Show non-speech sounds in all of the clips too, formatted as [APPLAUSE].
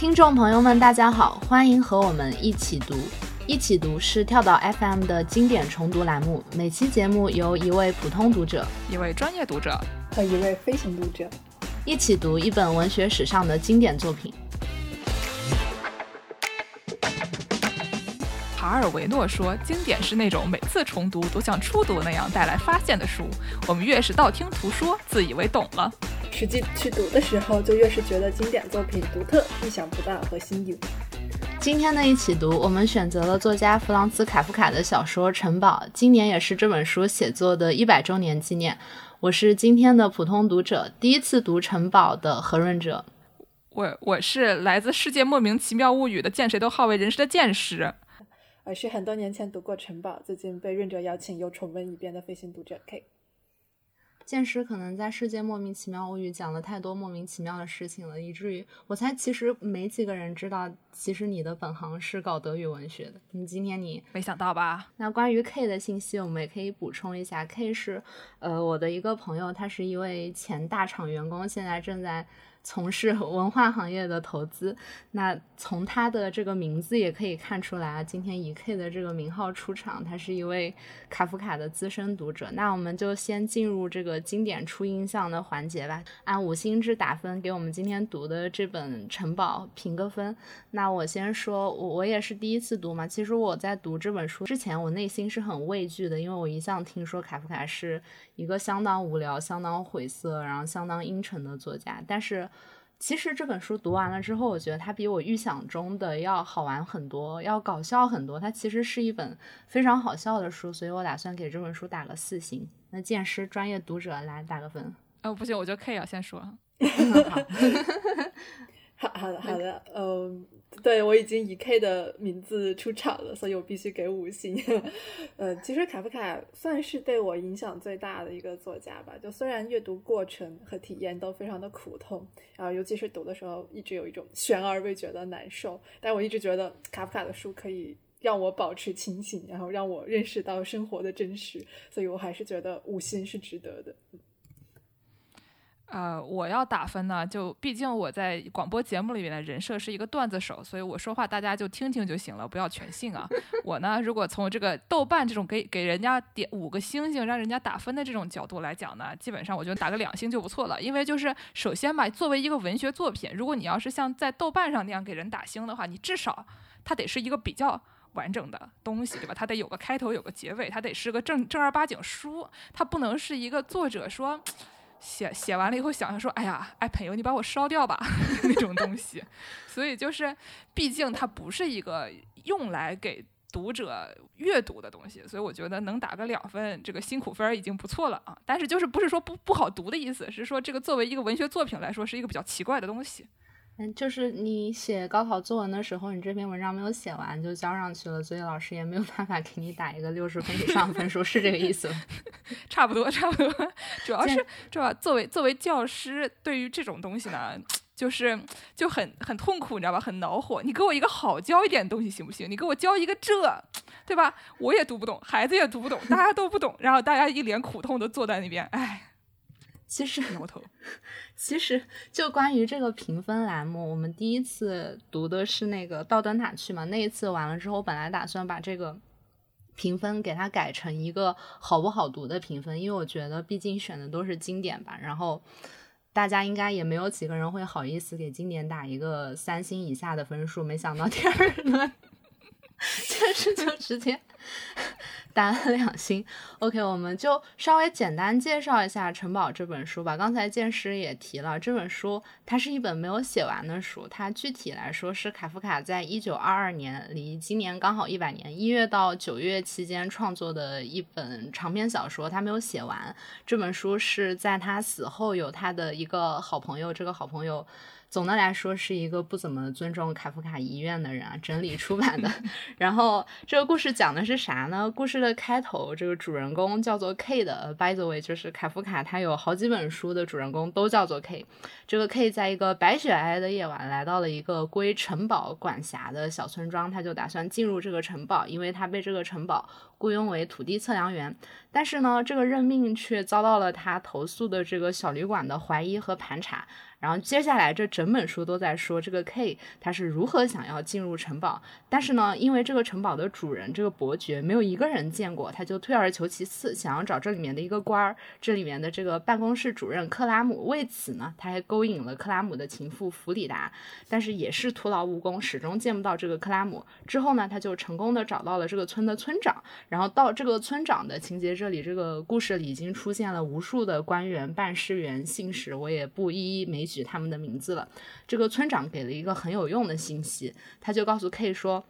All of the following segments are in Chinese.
听众朋友们，大家好，欢迎和我们一起读。一起读是跳岛 FM 的经典重读栏目，每期节目由一位普通读者、一位专业读者和一位飞行读者一起读一本文学史上的经典作品。卡尔维诺说：“经典是那种每次重读都像初读那样带来发现的书。我们越是道听途说，自以为懂了，实际去读的时候，就越是觉得经典作品独特、意想不到和新颖。”今天的一起读，我们选择了作家弗朗茨·卡夫卡的小说《城堡》，今年也是这本书写作的一百周年纪念。我是今天的普通读者，第一次读《城堡》的何润哲。我我是来自《世界莫名其妙物语》的见谁都好为人师的见识。我是很多年前读过《城堡》，最近被润哲邀请又重温一遍的飞行读者 K。剑师可能在《世界莫名其妙物语》讲了太多莫名其妙的事情了，以至于我猜其实没几个人知道，其实你的本行是搞德语文学的。你今天你没想到吧？那关于 K 的信息，我们也可以补充一下。K 是呃我的一个朋友，他是一位前大厂员工，现在正在。从事文化行业的投资，那从他的这个名字也可以看出来啊，今天以 K 的这个名号出场，他是一位卡夫卡的资深读者。那我们就先进入这个经典初印象的环节吧，按五星制打分，给我们今天读的这本《城堡》评个分。那我先说，我我也是第一次读嘛，其实我在读这本书之前，我内心是很畏惧的，因为我一向听说卡夫卡是一个相当无聊、相当晦涩，然后相当阴沉的作家，但是。其实这本书读完了之后，我觉得它比我预想中的要好玩很多，要搞笑很多。它其实是一本非常好笑的书，所以我打算给这本书打个四星。那剑师专业读者来打个分。哦，不行，我觉得 K 要先说。好 [LAUGHS] 好的好的，嗯。对我已经以 K 的名字出场了，所以我必须给五星。呃，其实卡夫卡算是对我影响最大的一个作家吧。就虽然阅读过程和体验都非常的苦痛，然后尤其是读的时候一直有一种悬而未决的难受，但我一直觉得卡夫卡的书可以让我保持清醒，然后让我认识到生活的真实，所以我还是觉得五星是值得的。呃，我要打分呢，就毕竟我在广播节目里面的人设是一个段子手，所以我说话大家就听听就行了，不要全信啊。[LAUGHS] 我呢，如果从这个豆瓣这种给给人家点五个星星，让人家打分的这种角度来讲呢，基本上我觉得打个两星就不错了。因为就是首先吧，作为一个文学作品，如果你要是像在豆瓣上那样给人打星的话，你至少它得是一个比较完整的东西，对吧？它得有个开头，有个结尾，它得是个正正儿八经书，它不能是一个作者说。写写完了以后，想想说，哎呀，哎朋友，你把我烧掉吧，[LAUGHS] 那种东西。所以就是，毕竟它不是一个用来给读者阅读的东西，所以我觉得能打个两分，这个辛苦分已经不错了啊。但是就是不是说不不好读的意思，是说这个作为一个文学作品来说，是一个比较奇怪的东西。嗯，就是你写高考作文的时候，你这篇文章没有写完就交上去了，所以老师也没有办法给你打一个六十分以上的分数，是这个意思吗？[LAUGHS] 差不多，差不多。主要是，是吧？作为作为教师，对于这种东西呢，就是就很很痛苦，你知道吧？很恼火。你给我一个好教一点的东西行不行？你给我教一个这，对吧？我也读不懂，孩子也读不懂，大家都不懂，然后大家一脸苦痛的坐在那边，哎。其实，挠头。[LAUGHS] 其实，就关于这个评分栏目，我们第一次读的是那个到灯塔去嘛。那一次完了之后，本来打算把这个评分给它改成一个好不好读的评分，因为我觉得毕竟选的都是经典吧。然后大家应该也没有几个人会好意思给经典打一个三星以下的分数。没想到第二轮，[LAUGHS] 确实就直接。[LAUGHS] 打了两星，OK，我们就稍微简单介绍一下《城堡》这本书吧。刚才剑师也提了，这本书它是一本没有写完的书。它具体来说是卡夫卡在一九二二年，离今年刚好一百年，一月到九月期间创作的一本长篇小说，他没有写完。这本书是在他死后，有他的一个好朋友，这个好朋友。总的来说是一个不怎么尊重卡夫卡遗愿的人啊，整理出版的。[LAUGHS] 然后这个故事讲的是啥呢？故事的开头，这个主人公叫做 K 的，by the way，就是卡夫卡他有好几本书的主人公都叫做 K。这个 K 在一个白雪皑皑的夜晚，来到了一个归城堡管辖的小村庄，他就打算进入这个城堡，因为他被这个城堡雇佣为土地测量员。但是呢，这个任命却遭到了他投诉的这个小旅馆的怀疑和盘查。然后接下来这整本书都在说这个 K 他是如何想要进入城堡，但是呢，因为这个城堡的主人这个伯爵没有一个人见过，他就退而求其次，想要找这里面的一个官儿，这里面的这个办公室主任克拉姆。为此呢，他还勾引了克拉姆的情妇弗里达，但是也是徒劳无功，始终见不到这个克拉姆。之后呢，他就成功的找到了这个村的村长，然后到这个村长的情节这里，这个故事里已经出现了无数的官员、办事员、信使，我也不一一枚举他们的名字了。这个村长给了一个很有用的信息，他就告诉 K 说。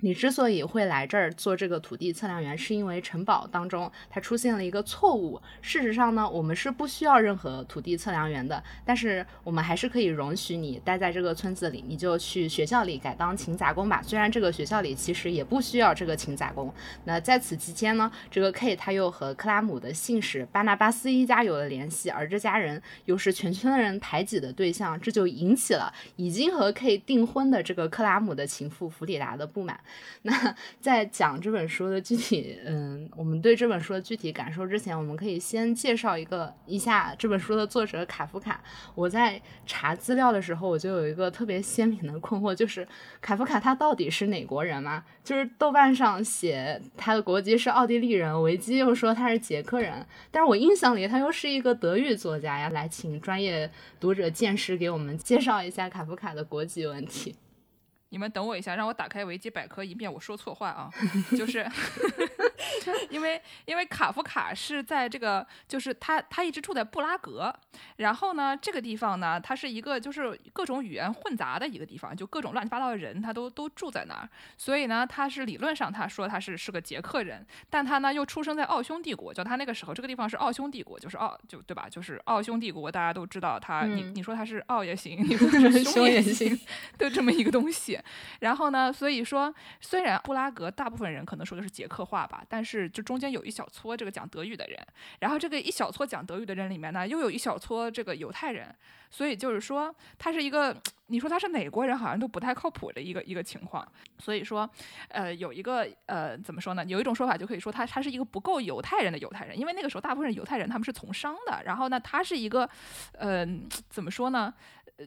你之所以会来这儿做这个土地测量员，是因为城堡当中它出现了一个错误。事实上呢，我们是不需要任何土地测量员的，但是我们还是可以容许你待在这个村子里，你就去学校里改当勤杂工吧。虽然这个学校里其实也不需要这个勤杂工。那在此期间呢，这个 K 他又和克拉姆的信使巴纳巴斯一家有了联系，而这家人又是全村的人排挤的对象，这就引起了已经和 K 订婚的这个克拉姆的情妇弗里达的不满。[LAUGHS] 那在讲这本书的具体，嗯，我们对这本书的具体感受之前，我们可以先介绍一个一下这本书的作者卡夫卡。我在查资料的时候，我就有一个特别鲜明的困惑，就是卡夫卡他到底是哪国人嘛？就是豆瓣上写他的国籍是奥地利人，维基又说他是捷克人，但是我印象里他又是一个德语作家呀。来，请专业读者见识给我们介绍一下卡夫卡的国籍问题。你们等我一下，让我打开维基百科，一遍我说错话啊。就是 [LAUGHS] [LAUGHS] 因为因为卡夫卡是在这个，就是他他一直住在布拉格，然后呢，这个地方呢，它是一个就是各种语言混杂的一个地方，就各种乱七八糟的人，他都都住在那儿。所以呢，他是理论上他说他是是个捷克人，但他呢又出生在奥匈帝国，就他那个时候这个地方是奥匈帝国，就是奥就对吧？就是奥匈帝国，大家都知道他，你你说他是奥也行，[LAUGHS] 你说他是匈也行，就这么一个东西。然后呢？所以说，虽然布拉格大部分人可能说的是捷克话吧，但是就中间有一小撮这个讲德语的人。然后这个一小撮讲德语的人里面呢，又有一小撮这个犹太人。所以就是说，他是一个，你说他是哪国人，好像都不太靠谱的一个一个情况。所以说，呃，有一个呃，怎么说呢？有一种说法就可以说他他是一个不够犹太人的犹太人，因为那个时候大部分犹太人他们是从商的。然后呢，他是一个，呃，怎么说呢？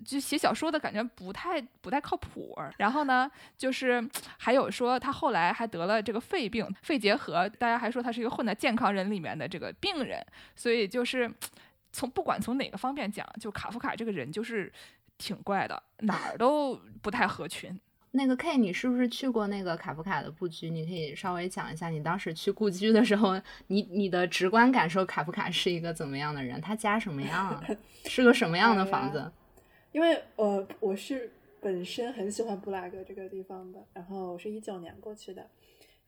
就写小说的感觉不太不太靠谱，然后呢，就是还有说他后来还得了这个肺病、肺结核，大家还说他是一个混在健康人里面的这个病人，所以就是从不管从哪个方面讲，就卡夫卡这个人就是挺怪的，哪儿都不太合群。[LAUGHS] 那个 K，你是不是去过那个卡夫卡的故居？你可以稍微讲一下，你当时去故居的时候，你你的直观感受，卡夫卡是一个怎么样的人？他家什么样啊？[LAUGHS] 是个什么样的房子？因为呃，我是本身很喜欢布拉格这个地方的，然后我是一九年过去的，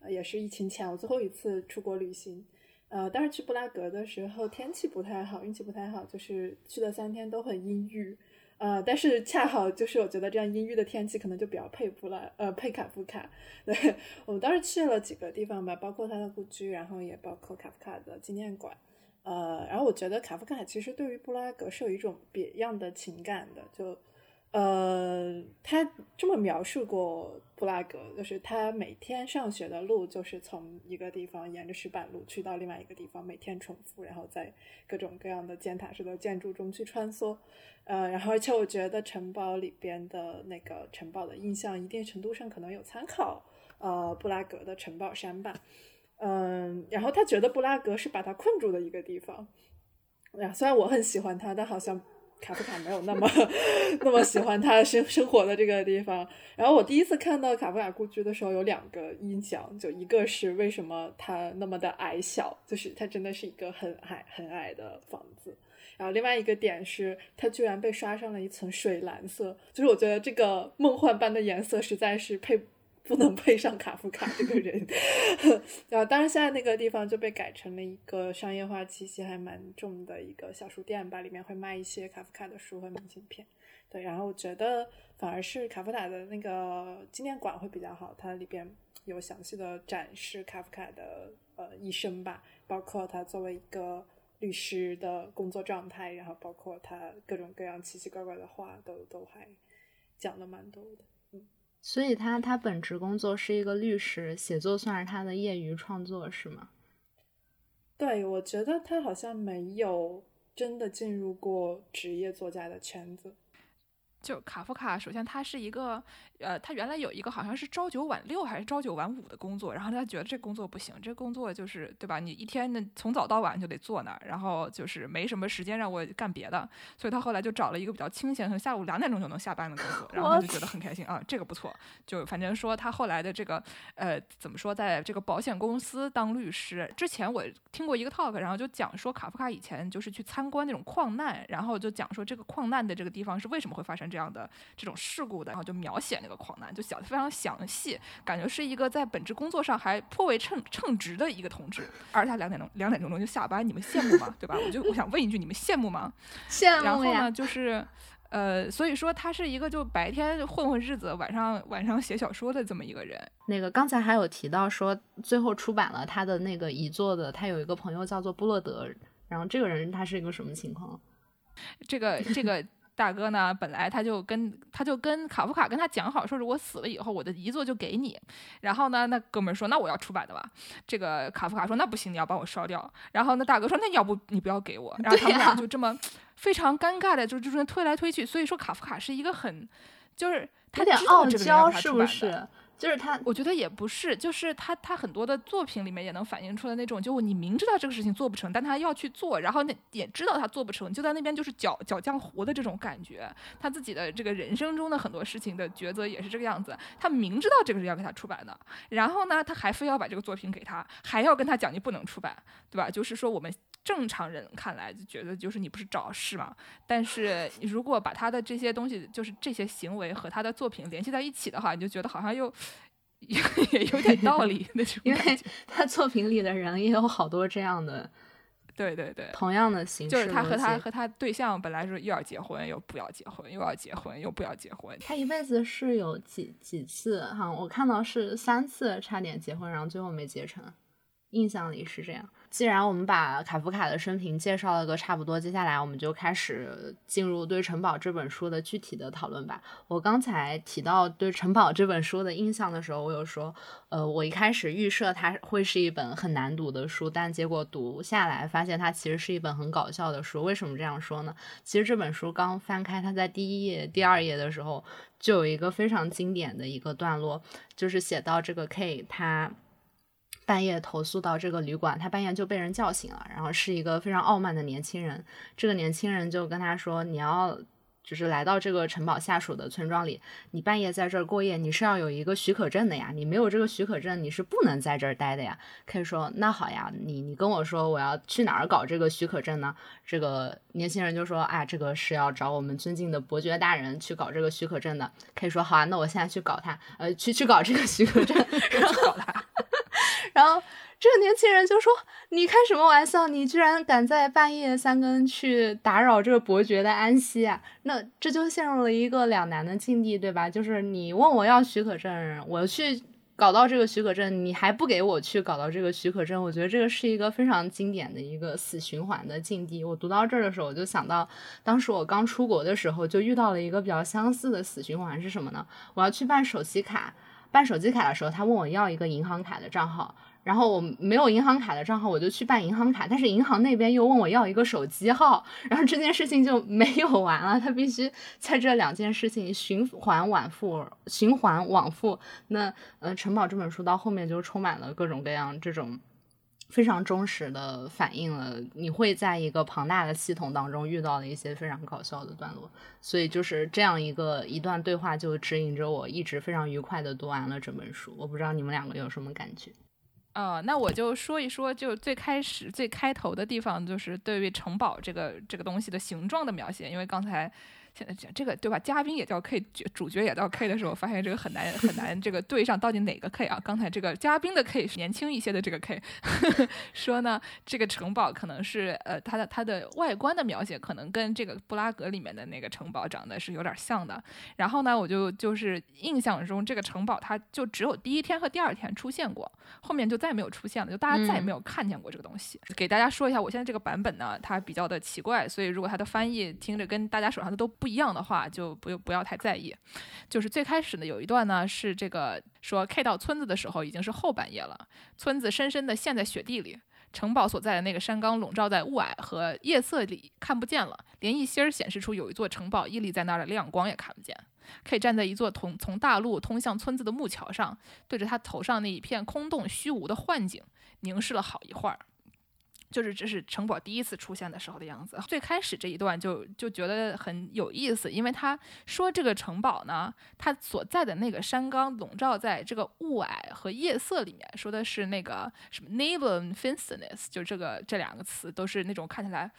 呃，也是疫情前我最后一次出国旅行，呃，当时去布拉格的时候天气不太好，运气不太好，就是去了三天都很阴郁，呃，但是恰好就是我觉得这样阴郁的天气可能就比较配布拉，呃，配卡夫卡。[LAUGHS] 对我们当时去了几个地方吧，包括他的故居，然后也包括卡夫卡的纪念馆。呃，然后我觉得卡夫卡其实对于布拉格是有一种别样的情感的，就，呃，他这么描述过布拉格，就是他每天上学的路就是从一个地方沿着石板路去到另外一个地方，每天重复，然后在各种各样的尖塔式的建筑中去穿梭，呃，然后而且我觉得城堡里边的那个城堡的印象，一定程度上可能有参考呃布拉格的城堡山吧。嗯，然后他觉得布拉格是把他困住的一个地方。呀，虽然我很喜欢他，但好像卡夫卡没有那么 [LAUGHS] 那么喜欢他生生活的这个地方。然后我第一次看到卡夫卡故居的时候，有两个印象，就一个是为什么他那么的矮小，就是他真的是一个很矮很矮的房子。然后另外一个点是，它居然被刷上了一层水蓝色，就是我觉得这个梦幻般的颜色实在是配。不能配上卡夫卡这个人，啊，当然现在那个地方就被改成了一个商业化气息还蛮重的一个小书店吧，里面会卖一些卡夫卡的书和明信片。对，然后我觉得反而是卡夫卡的那个纪念馆会比较好，它里边有详细的展示卡夫卡的呃一生吧，包括他作为一个律师的工作状态，然后包括他各种各样奇奇怪怪的话，都都还讲了蛮多的。所以他他本职工作是一个律师，写作算是他的业余创作，是吗？对，我觉得他好像没有真的进入过职业作家的圈子。就卡夫卡，首先他是一个，呃，他原来有一个好像是朝九晚六还是朝九晚五的工作，然后他觉得这工作不行，这工作就是对吧？你一天呢从早到晚就得坐那儿，然后就是没什么时间让我干别的，所以他后来就找了一个比较清闲，下午两点钟就能下班的工作，然后他就觉得很开心啊，这个不错。就反正说他后来的这个，呃，怎么说，在这个保险公司当律师。之前我听过一个 talk，然后就讲说卡夫卡以前就是去参观那种矿难，然后就讲说这个矿难的这个地方是为什么会发生。这样的这种事故的，然后就描写那个矿难，就写的非常详细，感觉是一个在本职工作上还颇为称称职的一个同志。而他两点钟两点钟钟就下班，你们羡慕吗？对吧？我就我想问一句，你们羡慕吗？羡慕然后呢，就是呃，所以说他是一个就白天混混日子，晚上晚上写小说的这么一个人。那个刚才还有提到说，最后出版了他的那个遗作的，他有一个朋友叫做布洛德，然后这个人他是一个什么情况？这个这个。大哥呢，本来他就跟他就跟卡夫卡跟他讲好，说如果死了以后，我的遗作就给你。然后呢，那哥们儿说，那我要出版的吧。这个卡夫卡说，那不行，你要把我烧掉。然后那大哥说，那要不你不要给我。然后他们俩就这么非常尴尬的就就推来推去。所以说卡夫卡是一个很就是他点傲娇，是不是？就是他，我觉得也不是，就是他，他很多的作品里面也能反映出来那种，就你明知道这个事情做不成，但他要去做，然后那也知道他做不成，就在那边就是搅搅浆糊的这种感觉。他自己的这个人生中的很多事情的抉择也是这个样子。他明知道这个是要给他出版的，然后呢，他还非要把这个作品给他，还要跟他讲你不能出版，对吧？就是说我们正常人看来就觉得就是你不是找事嘛。但是如果把他的这些东西，就是这些行为和他的作品联系在一起的话，你就觉得好像又。也也有点道理那种，因为他作品里的人也有好多这样的，[LAUGHS] 对对对，同样的形式，就是他和他和他对象本来是又要结婚又不要结婚，又要结婚又不要结婚。他一辈子是有几几次哈，我看到是三次差点结婚，然后最后没结成，印象里是这样。既然我们把卡夫卡的生平介绍了个差不多，接下来我们就开始进入对《城堡》这本书的具体的讨论吧。我刚才提到对《城堡》这本书的印象的时候，我有说，呃，我一开始预设它会是一本很难读的书，但结果读下来发现它其实是一本很搞笑的书。为什么这样说呢？其实这本书刚翻开，它在第一页、第二页的时候就有一个非常经典的一个段落，就是写到这个 K 他。半夜投诉到这个旅馆，他半夜就被人叫醒了，然后是一个非常傲慢的年轻人。这个年轻人就跟他说：“你要就是来到这个城堡下属的村庄里，你半夜在这儿过夜，你是要有一个许可证的呀。你没有这个许可证，你是不能在这儿待的呀。”可以说：“那好呀，你你跟我说我要去哪儿搞这个许可证呢？”这个年轻人就说：“啊，这个是要找我们尊敬的伯爵大人去搞这个许可证的。”可以说：“好啊，那我现在去搞他，呃，去去搞这个许可证，[LAUGHS] 然后搞他。”然后这个年轻人就说：“你开什么玩笑？你居然敢在半夜三更去打扰这个伯爵的安息啊？那这就陷入了一个两难的境地，对吧？就是你问我要许可证，我去搞到这个许可证，你还不给我去搞到这个许可证，我觉得这个是一个非常经典的一个死循环的境地。我读到这儿的时候，我就想到当时我刚出国的时候，就遇到了一个比较相似的死循环是什么呢？我要去办手机卡。”办手机卡的时候，他问我要一个银行卡的账号，然后我没有银行卡的账号，我就去办银行卡，但是银行那边又问我要一个手机号，然后这件事情就没有完了，他必须在这两件事情循环往复，循环往复。那呃，《城堡》这本书到后面就充满了各种各样这种。非常忠实的反映了你会在一个庞大的系统当中遇到的一些非常搞笑的段落，所以就是这样一个一段对话就指引着我一直非常愉快的读完了整本书。我不知道你们两个有什么感觉？啊，那我就说一说，就最开始最开头的地方，就是对于城堡这个这个东西的形状的描写，因为刚才。现在讲这个对吧？嘉宾也叫 K，主角也叫 K 的时候，发现这个很难很难这个对上到底哪个 K 啊？刚才这个嘉宾的 K 是年轻一些的这个 K，[LAUGHS] 说呢这个城堡可能是呃它的它的外观的描写可能跟这个布拉格里面的那个城堡长得是有点像的。然后呢，我就就是印象中这个城堡它就只有第一天和第二天出现过，后面就再也没有出现了，就大家再也没有看见过这个东西。给大家说一下，我现在这个版本呢，它比较的奇怪，所以如果它的翻译听着跟大家手上的都。不一样的话就不用不要太在意，就是最开始呢有一段呢是这个说 K 到村子的时候已经是后半夜了，村子深深的陷在雪地里，城堡所在的那个山冈笼罩在雾霭和夜色里，看不见了，连一星儿显示出有一座城堡屹立在那儿的亮光也看不见。K 站在一座从从大路通向村子的木桥上，对着他头上那一片空洞虚无的幻景凝视了好一会儿。就是这是城堡第一次出现的时候的样子。最开始这一段就就觉得很有意思，因为他说这个城堡呢，它所在的那个山冈笼罩在这个雾霭和夜色里面，说的是那个什么 navon finsterness，就这个这两个词都是那种看起来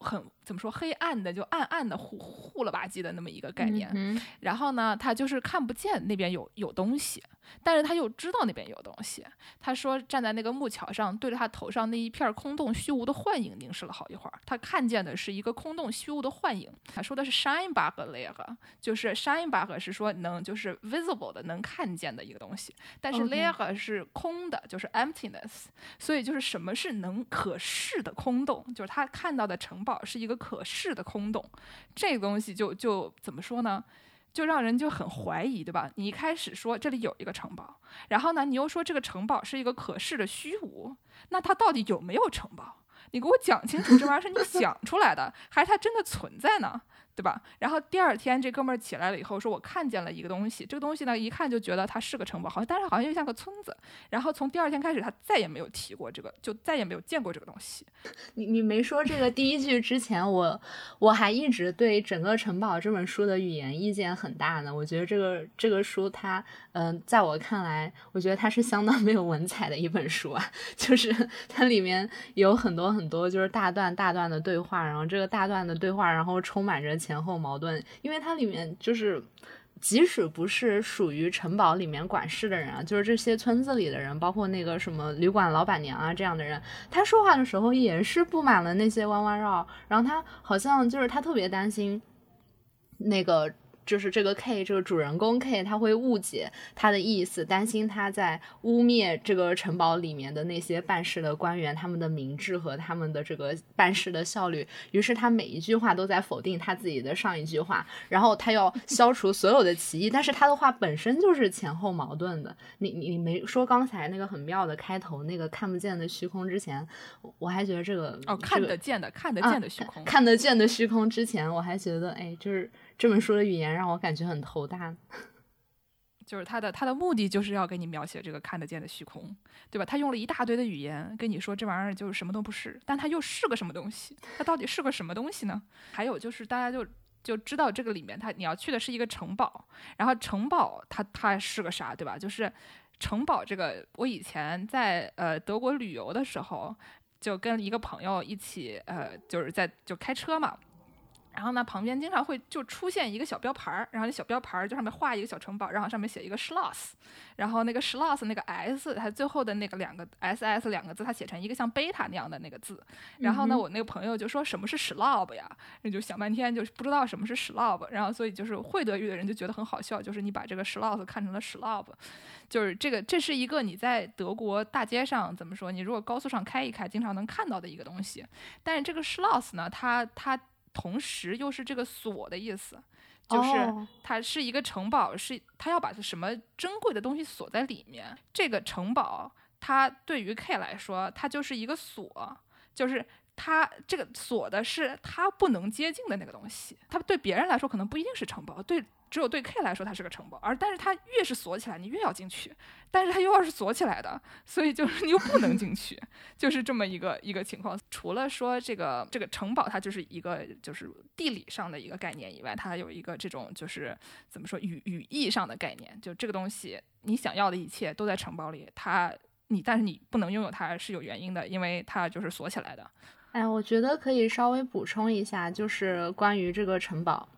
很怎么说黑暗的，就暗暗的糊糊了吧唧的那么一个概念。嗯然后呢，他就是看不见那边有有东西，但是他又知道那边有东西。他说站在那个木桥上，对着他头上那一片空洞虚无的幻影凝视了好一会儿。他看见的是一个空洞虚无的幻影。他说的是 shine bug layer，就是 shine bug 是说能就是 visible 的能看见的一个东西，但是 layer 是空的，就是 emptiness。所以就是什么是能可视的空洞，就是他看到的城堡是一个可视的空洞。这个东西就就怎么说呢？就让人就很怀疑，对吧？你一开始说这里有一个城堡，然后呢，你又说这个城堡是一个可视的虚无，那它到底有没有城堡？你给我讲清楚，这玩意儿是你想出来的，还是它真的存在呢？对吧？然后第二天这哥们儿起来了以后说，我看见了一个东西，这个东西呢一看就觉得它是个城堡，好像但是好像又像个村子。然后从第二天开始，他再也没有提过这个，就再也没有见过这个东西。你你没说这个第一句之前，我我还一直对整个《城堡》这本书的语言意见很大呢。我觉得这个这个书它，嗯、在我看来，我觉得它是相当没有文采的一本书啊。[LAUGHS] 就是它里面有很多很多就是大段大段的对话，然后这个大段的对话，然后充满着前后矛盾，因为它里面就是。即使不是属于城堡里面管事的人啊，就是这些村子里的人，包括那个什么旅馆老板娘啊这样的人，他说话的时候也是布满了那些弯弯绕，然后他好像就是他特别担心那个。就是这个 K 这个主人公 K 他会误解他的意思，担心他在污蔑这个城堡里面的那些办事的官员他们的明智和他们的这个办事的效率。于是他每一句话都在否定他自己的上一句话，然后他要消除所有的歧义，但是他的话本身就是前后矛盾的。你你你没说刚才那个很妙的开头那个看不见的虚空之前，我我还觉得这个哦，看这个得见的，看得啊见的虚空。看得见的虚空之前，我还觉得，哎，就是这本书的语言让我感觉很头大。[LAUGHS] 就是他的他的目的就是要给你描写这个看得见的虚空，对吧？他用了一大堆的语言跟你说这玩意儿就是什么都不是，但它又是个什么东西？它到底是个什么东西呢？还有就是大家就就知道这个里面它你要去的是一个城堡，然后城堡它它是个啥，对吧？就是城堡这个，我以前在呃德国旅游的时候，就跟一个朋友一起呃就是在就开车嘛。然后呢，旁边经常会就出现一个小标牌儿，然后那小标牌儿就上面画一个小城堡，然后上面写一个 Schloss，然后那个 Schloss 那个 S，它最后的那个两个 SS 两个字，它写成一个像贝塔那样的那个字。然后呢，我那个朋友就说什么是 Schlob 呀？人就想半天，就是不知道什么是 Schlob，然后所以就是会德语的人就觉得很好笑，就是你把这个 Schloss 看成了 Schlob，就是这个这是一个你在德国大街上怎么说？你如果高速上开一开，经常能看到的一个东西。但是这个 Schloss 呢，它它同时又是这个锁的意思，就是哦它是一个城堡，是它要把什么珍贵的东西锁在里面。这个城堡，它对于 K 来说，它就是一个锁，就是。它这个锁的是它不能接近的那个东西，它对别人来说可能不一定是城堡，对只有对 K 来说它是个城堡，而但是它越是锁起来，你越要进去，但是它又要是锁起来的，所以就是你又不能进去，[LAUGHS] 就是这么一个一个情况。除了说这个这个城堡，它就是一个就是地理上的一个概念以外，它还有一个这种就是怎么说语语义上的概念，就这个东西你想要的一切都在城堡里，它你但是你不能拥有它是有原因的，因为它就是锁起来的。哎，我觉得可以稍微补充一下，就是关于这个城堡。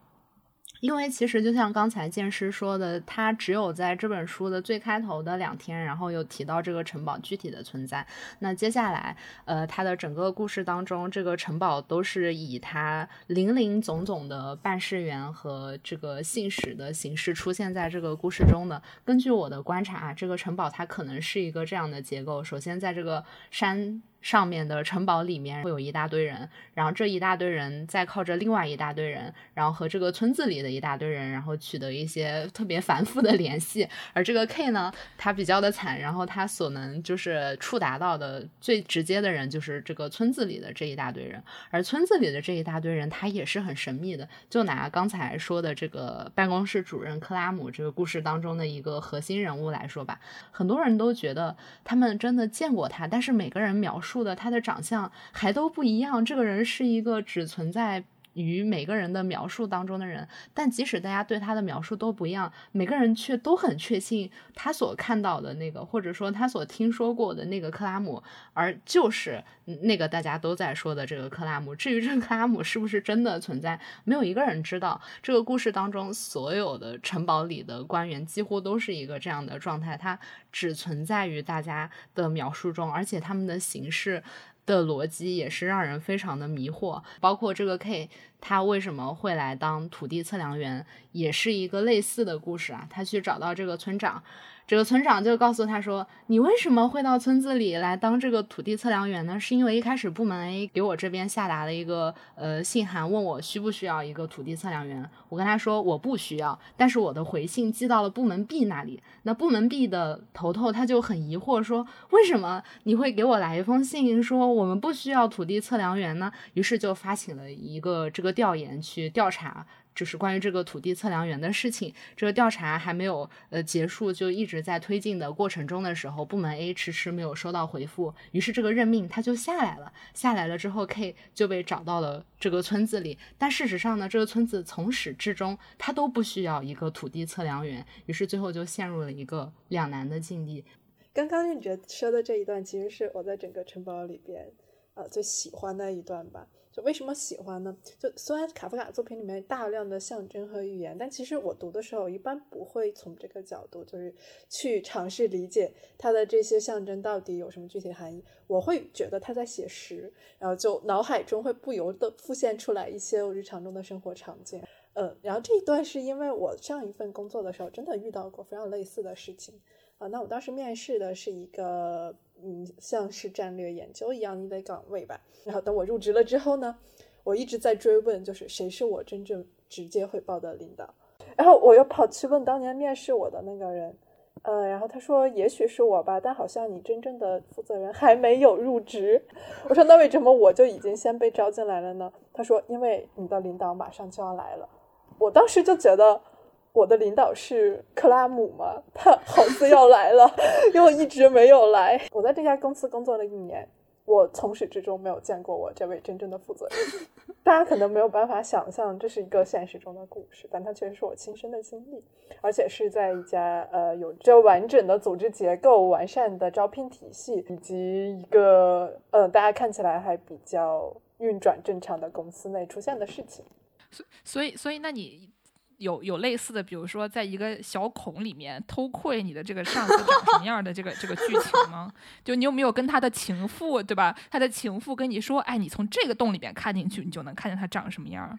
因为其实就像刚才剑师说的，他只有在这本书的最开头的两天，然后又提到这个城堡具体的存在。那接下来，呃，他的整个故事当中，这个城堡都是以他林林总总的办事员和这个信使的形式出现在这个故事中的。根据我的观察，这个城堡它可能是一个这样的结构：首先，在这个山上面的城堡里面会有一大堆人，然后这一大堆人再靠着另外一大堆人，然后和这个村子里的一大堆人，然后取得一些特别繁复的联系。而这个 K 呢，他比较的惨，然后他所能就是触达到的最直接的人就是这个村子里的这一大堆人，而村子里的这一大堆人他也是很神秘的。就拿刚才说的这个办公室主任克拉姆这个故事当中的一个核心人物来说吧，很多人都觉得他们真的见过他，但是每个人描述。他的长相还都不一样，这个人是一个只存在于每个人的描述当中的人，但即使大家对他的描述都不一样，每个人却都很确信他所看到的那个，或者说他所听说过的那个克拉姆，而就是那个大家都在说的这个克拉姆。至于这个克拉姆是不是真的存在，没有一个人知道。这个故事当中所有的城堡里的官员几乎都是一个这样的状态，他只存在于大家的描述中，而且他们的形式。的逻辑也是让人非常的迷惑，包括这个 K 他为什么会来当土地测量员，也是一个类似的故事啊。他去找到这个村长。这个村长就告诉他说：“你为什么会到村子里来当这个土地测量员呢？是因为一开始部门 A 给我这边下达了一个呃信函，问我需不需要一个土地测量员。我跟他说我不需要，但是我的回信寄到了部门 B 那里。那部门 B 的头头他就很疑惑说：为什么你会给我来一封信说我们不需要土地测量员呢？于是就发起了一个这个调研去调查。”就是关于这个土地测量员的事情，这个调查还没有呃结束，就一直在推进的过程中的时候，部门 A 迟迟没有收到回复，于是这个任命他就下来了。下来了之后，K 就被找到了这个村子里，但事实上呢，这个村子从始至终他都不需要一个土地测量员，于是最后就陷入了一个两难的境地。刚刚运哲说的这一段，其实是我在整个城堡里边呃最喜欢的一段吧。就为什么喜欢呢？就虽然卡夫卡作品里面大量的象征和语言，但其实我读的时候一般不会从这个角度，就是去尝试理解它的这些象征到底有什么具体含义。我会觉得他在写实，然后就脑海中会不由得浮现出来一些我日常中的生活场景。嗯，然后这一段是因为我上一份工作的时候真的遇到过非常类似的事情啊。那我当时面试的是一个。嗯，像是战略研究一样的岗位吧。然后等我入职了之后呢，我一直在追问，就是谁是我真正直接汇报的领导。然后我又跑去问当年面试我的那个人，呃，然后他说也许是我吧，但好像你真正的负责人还没有入职。我说那为什么我就已经先被招进来了呢？他说因为你的领导马上就要来了。我当时就觉得。我的领导是克拉姆吗？[LAUGHS] 他好似要来了，因为一直没有来。我在这家公司工作了一年，我从始至终没有见过我这位真正的负责人。大家可能没有办法想象这是一个现实中的故事，但它确实是我亲身的经历，而且是在一家呃有着完整的组织结构、完善的招聘体系，以及一个呃大家看起来还比较运转正常的公司内出现的事情。所所以所以那你。有有类似的，比如说在一个小孔里面偷窥你的这个上司长什么样的这个这个剧情吗？就你有没有跟他的情妇，对吧？他的情妇跟你说，哎，你从这个洞里面看进去，你就能看见他长什么样。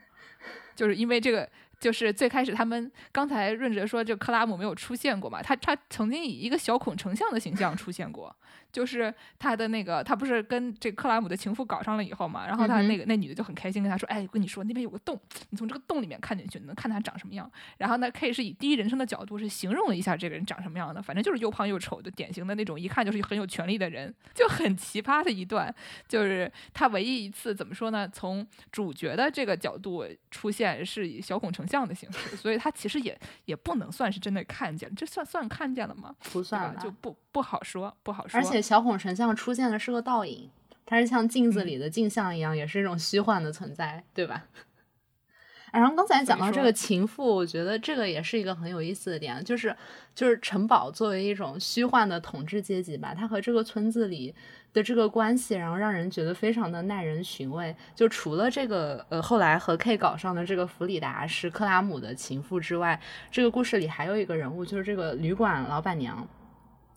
就是因为这个，就是最开始他们刚才润哲说，这克拉姆没有出现过嘛，他他曾经以一个小孔成像的形象出现过。就是他的那个，他不是跟这克拉姆的情妇搞上了以后嘛，然后他那个那女的就很开心跟他说，哎，我跟你说那边有个洞，你从这个洞里面看进去，你能看他长什么样。然后呢，K 是以第一人称的角度是形容了一下这个人长什么样的，反正就是又胖又丑的典型的那种，一看就是很有权力的人，就很奇葩的一段。就是他唯一一次怎么说呢？从主角的这个角度出现是以小孔成像的形式，所以他其实也也不能算是真的看见，这算算看见了吗？不算，就不不好说，不好说。而且。小孔成像出现的是个倒影，它是像镜子里的镜像一样，也是一种虚幻的存在，对吧？[LAUGHS] 然后刚才讲到这个情妇，我觉得这个也是一个很有意思的点，就是就是城堡作为一种虚幻的统治阶级吧，它和这个村子里的这个关系，然后让人觉得非常的耐人寻味。就除了这个呃后来和 K 搞上的这个弗里达是克拉姆的情妇之外，这个故事里还有一个人物，就是这个旅馆老板娘。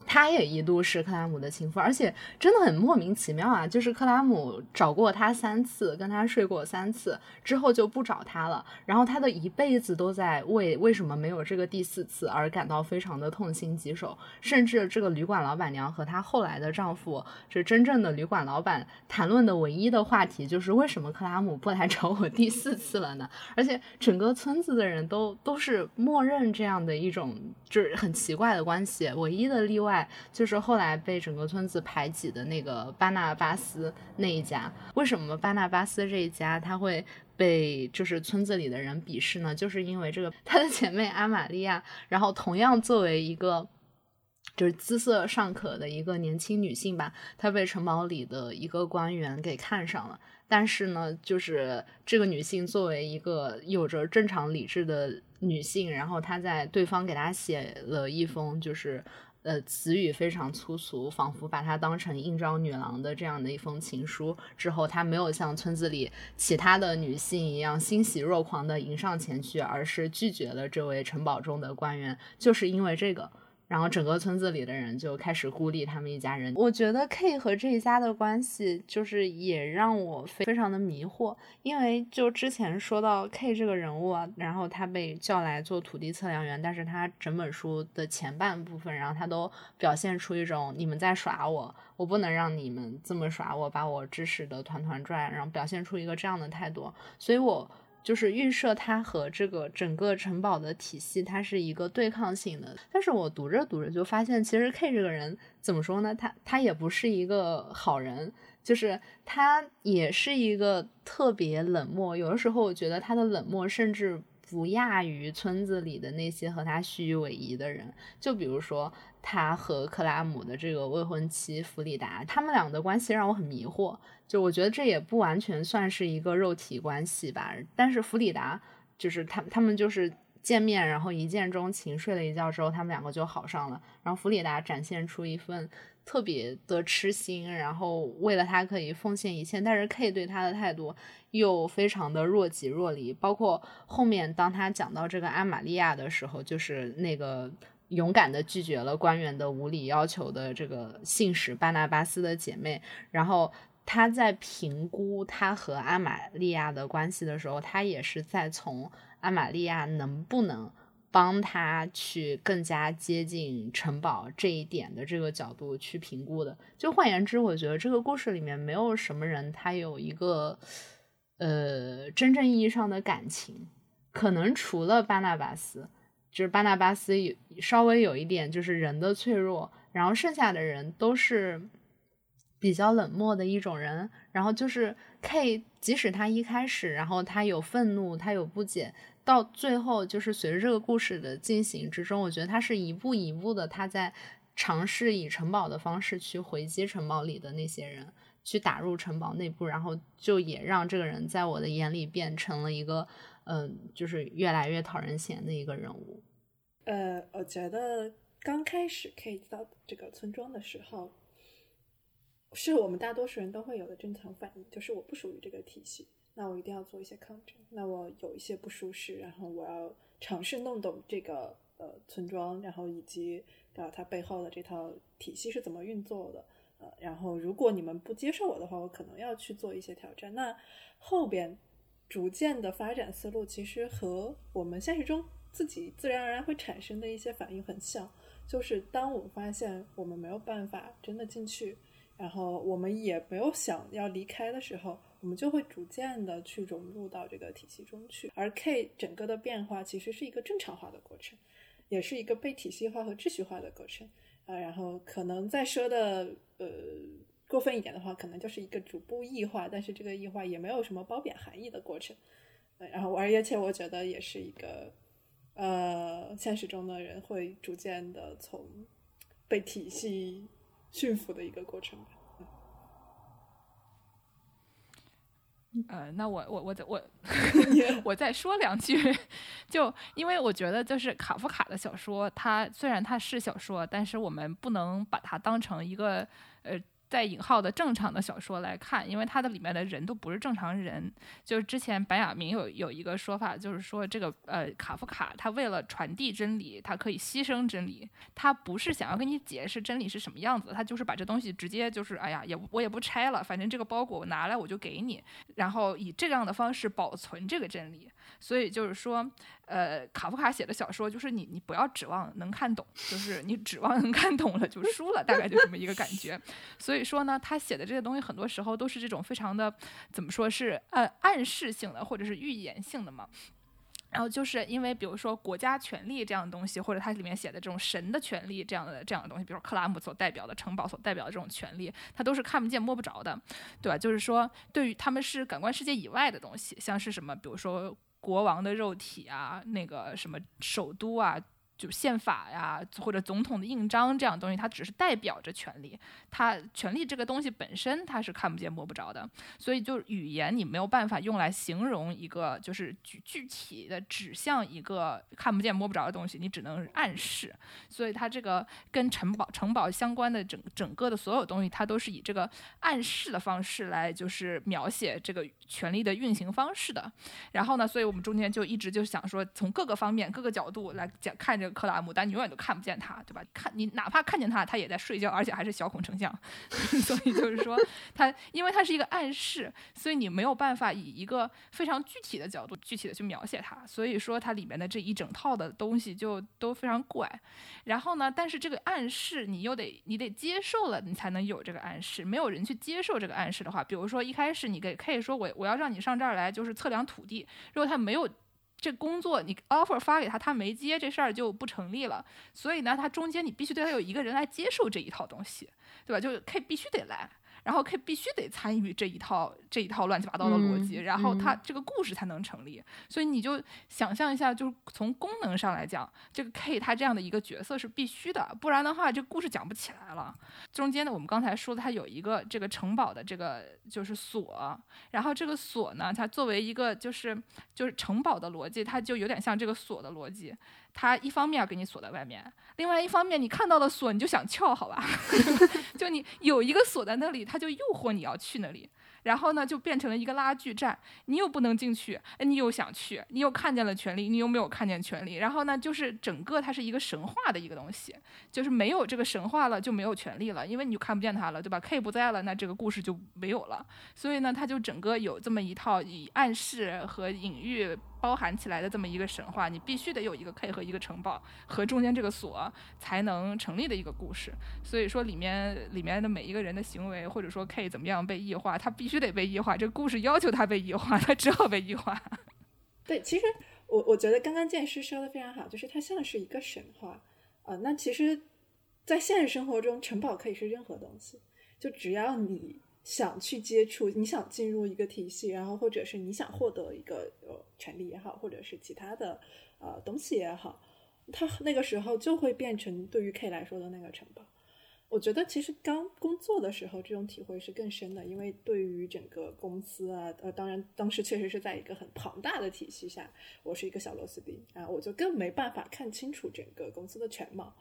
他也一度是克拉姆的情妇，而且真的很莫名其妙啊！就是克拉姆找过他三次，跟他睡过三次，之后就不找他了。然后他的一辈子都在为为什么没有这个第四次而感到非常的痛心疾首。甚至这个旅馆老板娘和她后来的丈夫，是真正的旅馆老板谈论的唯一的话题，就是为什么克拉姆不来找我第四次了呢？[LAUGHS] 而且整个村子的人都都是默认这样的一种就是很奇怪的关系，唯一的例外。就是后来被整个村子排挤的那个巴纳巴斯那一家，为什么巴纳巴斯这一家他会被就是村子里的人鄙视呢？就是因为这个他的姐妹阿玛利亚，然后同样作为一个就是姿色尚可的一个年轻女性吧，她被城堡里的一个官员给看上了。但是呢，就是这个女性作为一个有着正常理智的女性，然后她在对方给她写了一封就是。呃，词语非常粗俗，仿佛把她当成应召女郎的这样的一封情书。之后，她没有像村子里其他的女性一样欣喜若狂的迎上前去，而是拒绝了这位城堡中的官员，就是因为这个。然后整个村子里的人就开始孤立他们一家人。我觉得 K 和这一家的关系，就是也让我非非常的迷惑。因为就之前说到 K 这个人物啊，然后他被叫来做土地测量员，但是他整本书的前半部分，然后他都表现出一种你们在耍我，我不能让你们这么耍我，把我指使的团团转，然后表现出一个这样的态度。所以我。就是预设它和这个整个城堡的体系，它是一个对抗性的。但是我读着读着就发现，其实 K 这个人怎么说呢？他他也不是一个好人，就是他也是一个特别冷漠。有的时候我觉得他的冷漠甚至不亚于村子里的那些和他虚与委蛇的人。就比如说他和克拉姆的这个未婚妻弗里达，他们俩的关系让我很迷惑。就我觉得这也不完全算是一个肉体关系吧，但是弗里达就是他他们就是见面，然后一见钟情，睡了一觉之后，他们两个就好上了。然后弗里达展现出一份特别的痴心，然后为了他可以奉献一切，但是 K 对他的态度又非常的若即若离。包括后面当他讲到这个阿玛利亚的时候，就是那个勇敢的拒绝了官员的无理要求的这个信使巴拿巴斯的姐妹，然后。他在评估他和阿玛利亚的关系的时候，他也是在从阿玛利亚能不能帮他去更加接近城堡这一点的这个角度去评估的。就换言之，我觉得这个故事里面没有什么人他有一个呃真正意义上的感情，可能除了巴纳巴斯，就是巴纳巴斯有稍微有一点就是人的脆弱，然后剩下的人都是。比较冷漠的一种人，然后就是 K，即使他一开始，然后他有愤怒，他有不解，到最后就是随着这个故事的进行之中，我觉得他是一步一步的，他在尝试以城堡的方式去回击城堡里的那些人，去打入城堡内部，然后就也让这个人在我的眼里变成了一个，嗯，就是越来越讨人嫌的一个人物。呃，我觉得刚开始可以到这个村庄的时候。是我们大多数人都会有的正常反应，就是我不属于这个体系，那我一定要做一些抗争。那我有一些不舒适，然后我要尝试弄懂这个呃村庄，然后以及啊它背后的这套体系是怎么运作的。呃，然后如果你们不接受我的话，我可能要去做一些挑战。那后边逐渐的发展思路，其实和我们现实中自己自然而然会产生的一些反应很像，就是当我们发现我们没有办法真的进去。然后我们也没有想要离开的时候，我们就会逐渐的去融入到这个体系中去。而 K 整个的变化其实是一个正常化的过程，也是一个被体系化和秩序化的过程。啊，然后可能再说的呃过分一点的话，可能就是一个逐步异化，但是这个异化也没有什么褒贬含义的过程。然后而且我觉得也是一个呃现实中的人会逐渐的从被体系。驯服的一个过程吧。呃，那我我我再我 [LAUGHS] 我再说两句，就因为我觉得就是卡夫卡的小说，它虽然它是小说，但是我们不能把它当成一个呃。带引号的正常的小说来看，因为它的里面的人都不是正常人。就是之前白雅明有有一个说法，就是说这个呃卡夫卡他为了传递真理，他可以牺牲真理，他不是想要跟你解释真理是什么样子，他就是把这东西直接就是哎呀也我也不拆了，反正这个包裹我拿来我就给你，然后以这样的方式保存这个真理。所以就是说，呃，卡夫卡写的小说就是你你不要指望能看懂，就是你指望能看懂了就输了，大概就这么一个感觉。[LAUGHS] 所以说呢，他写的这些东西很多时候都是这种非常的怎么说是呃暗示性的或者是预言性的嘛。然后就是因为比如说国家权力这样的东西，或者它里面写的这种神的权利这样的这样的东西，比如克拉姆所代表的城堡所代表的这种权利，它都是看不见摸不着的，对吧？就是说对于他们是感官世界以外的东西，像是什么，比如说。国王的肉体啊，那个什么首都啊。就宪法呀，或者总统的印章这样东西，它只是代表着权利。它权利这个东西本身，它是看不见摸不着的。所以，就语言你没有办法用来形容一个，就是具具体的指向一个看不见摸不着的东西，你只能暗示。所以，它这个跟城堡城堡相关的整整个的所有东西，它都是以这个暗示的方式来就是描写这个权力的运行方式的。然后呢，所以我们中间就一直就想说，从各个方面、各个角度来讲看这克拉姆，但你永远都看不见他，对吧？看你哪怕看见他，他也在睡觉，而且还是小孔成像。[LAUGHS] 所以就是说，他因为他是一个暗示，所以你没有办法以一个非常具体的角度具体的去描写它。所以说，它里面的这一整套的东西就都非常怪。然后呢，但是这个暗示你又得你得接受了，你才能有这个暗示。没有人去接受这个暗示的话，比如说一开始你给可以说，我我要让你上这儿来，就是测量土地。如果他没有。这工作你 offer 发给他，他没接，这事儿就不成立了。所以呢，他中间你必须对他有一个人来接受这一套东西，对吧？就 K 必须得来。然后 K 必须得参与这一套这一套乱七八糟的逻辑，然后它这个故事才能成立。所以你就想象一下，就是从功能上来讲，这个 K 他这样的一个角色是必须的，不然的话这个故事讲不起来了。中间呢，我们刚才说的，它有一个这个城堡的这个就是锁，然后这个锁呢，它作为一个就是就是城堡的逻辑，它就有点像这个锁的逻辑。它一方面给你锁在外面，另外一方面你看到了锁你就想撬，好吧？[LAUGHS] 就你有一个锁在那里，它就诱惑你要去那里。然后呢，就变成了一个拉锯战，你又不能进去，哎，你又想去，你又看见了权力，你又没有看见权力。然后呢，就是整个它是一个神话的一个东西，就是没有这个神话了，就没有权利了，因为你就看不见它了，对吧？K 不在了，那这个故事就没有了。所以呢，它就整个有这么一套以暗示和隐喻包含起来的这么一个神话，你必须得有一个 K 和一个城堡和中间这个锁才能成立的一个故事。所以说里面里面的每一个人的行为，或者说 K 怎么样被异化，他必须。得被异化，这个故事要求他被异化，他只好被异化。对，其实我我觉得刚刚剑师说的非常好，就是它像是一个神话啊。那其实，在现实生活中，城堡可以是任何东西，就只要你想去接触，你想进入一个体系，然后或者是你想获得一个呃权利也好，或者是其他的呃东西也好，它那个时候就会变成对于 K 来说的那个城堡。我觉得其实刚工作的时候，这种体会是更深的，因为对于整个公司啊，呃，当然当时确实是在一个很庞大的体系下，我是一个小螺丝钉啊，我就更没办法看清楚整个公司的全貌。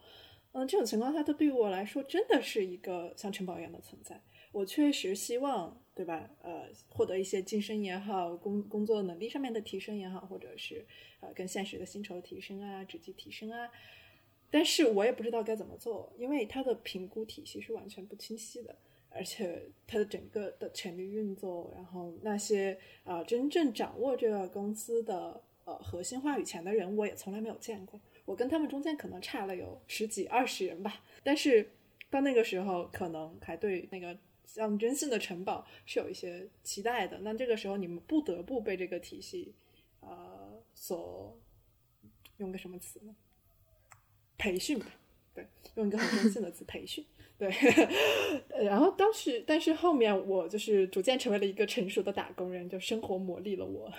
嗯，这种情况下，它对于我来说真的是一个像城堡一样的存在。我确实希望，对吧？呃，获得一些晋升也好，工工作能力上面的提升也好，或者是呃跟现实的薪酬提升啊，职级提升啊。但是我也不知道该怎么做，因为它的评估体系是完全不清晰的，而且它的整个的权力运作，然后那些啊真正掌握这个公司的呃核心话语权的人，我也从来没有见过。我跟他们中间可能差了有十几二十人吧。但是到那个时候，可能还对那个象征性的城堡是有一些期待的。那这个时候，你们不得不被这个体系呃所用个什么词呢？培训吧，对，用一个很中性的词，[LAUGHS] 培训。对，然后当时，但是后面我就是逐渐成为了一个成熟的打工人，就生活磨砺了我，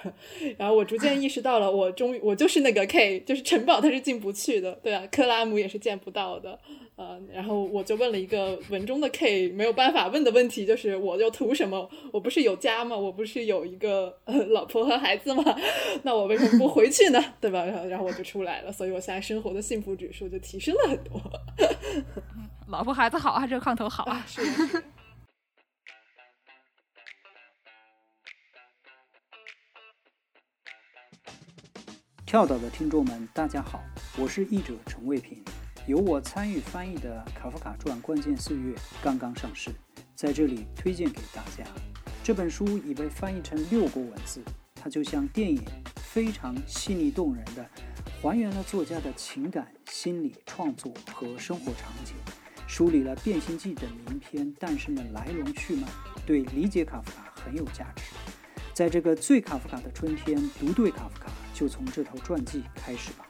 然后我逐渐意识到了，我终于我就是那个 K，就是城堡它是进不去的，对啊，克拉姆也是见不到的，呃，然后我就问了一个文中的 K 没有办法问的问题，就是我又图什么？我不是有家吗？我不是有一个老婆和孩子吗？[LAUGHS] 那我为什么不回去呢？[LAUGHS] 对吧？然后然后我就出来了，所以我现在生活的幸福指数就提升了很多。[LAUGHS] 老婆孩子好啊这个炕头好啊。跳蚤的听众们大家好我是译者陈卫平。由我参与翻译的卡夫卡传关键岁月刚刚上市在这里推荐给大家。这本书已被翻译成六国文字它就像电影非常细腻动人的还原了作家的情感心理创作和生活场景。梳理了《变形记》等名篇诞生的来龙去脉，对理解卡夫卡很有价值。在这个最卡夫卡的春天，读对卡夫卡。就从这套传记开始吧。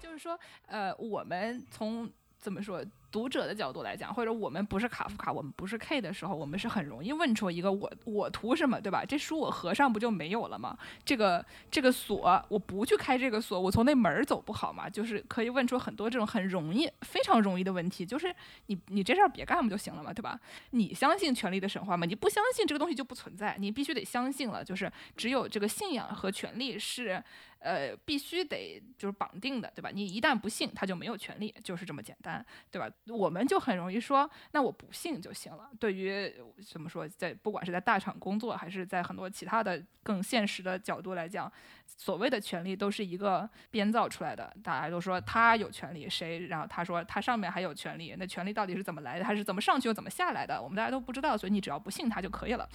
就是说，呃，我们从怎么说？读者的角度来讲，或者我们不是卡夫卡，我们不是 K 的时候，我们是很容易问出一个我我图什么，对吧？这书我合上不就没有了吗？这个这个锁我不去开这个锁，我从那门走不好吗？就是可以问出很多这种很容易、非常容易的问题。就是你你这事儿别干不就行了嘛，对吧？你相信权力的神话吗？你不相信这个东西就不存在，你必须得相信了。就是只有这个信仰和权力是。呃，必须得就是绑定的，对吧？你一旦不信，他就没有权利，就是这么简单，对吧？我们就很容易说，那我不信就行了。对于怎么说，在不管是在大厂工作，还是在很多其他的更现实的角度来讲，所谓的权利都是一个编造出来的。大家都说他有权利，谁？然后他说他上面还有权利，那权利到底是怎么来的？他是怎么上去又怎么下来的？我们大家都不知道，所以你只要不信他就可以了。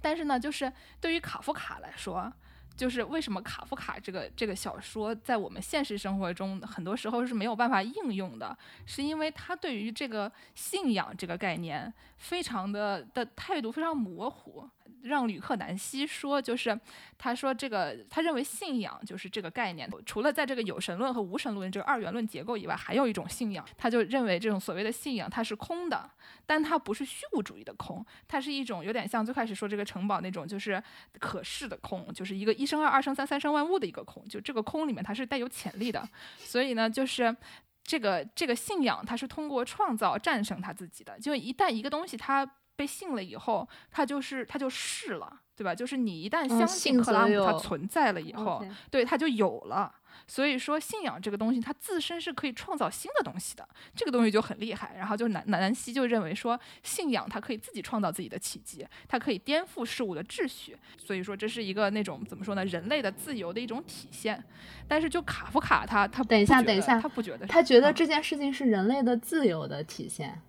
但是呢，就是对于卡夫卡来说。就是为什么卡夫卡这个这个小说在我们现实生活中很多时候是没有办法应用的，是因为他对于这个信仰这个概念非常的的态度非常模糊。让吕克南希说，就是他说这个，他认为信仰就是这个概念。除了在这个有神论和无神论这个二元论结构以外，还有一种信仰，他就认为这种所谓的信仰它是空的，但它不是虚无主义的空，它是一种有点像最开始说这个城堡那种，就是可视的空，就是一个一生二，二生三，三生万物的一个空。就这个空里面它是带有潜力的，所以呢，就是这个这个信仰它是通过创造战胜他自己的。就一旦一个东西它。被信了以后，他就是他就是了，对吧？就是你一旦相信克拉姆它存在了以后，对它就有了。所以说，信仰这个东西，它自身是可以创造新的东西的，这个东西就很厉害。然后就南南希就认为说，信仰它可以自己创造自己的奇迹，它可以颠覆事物的秩序。所以说，这是一个那种怎么说呢？人类的自由的一种体现。但是就卡夫卡他他等一下等一下，他不觉得，他觉得这件事情是人类的自由的体现。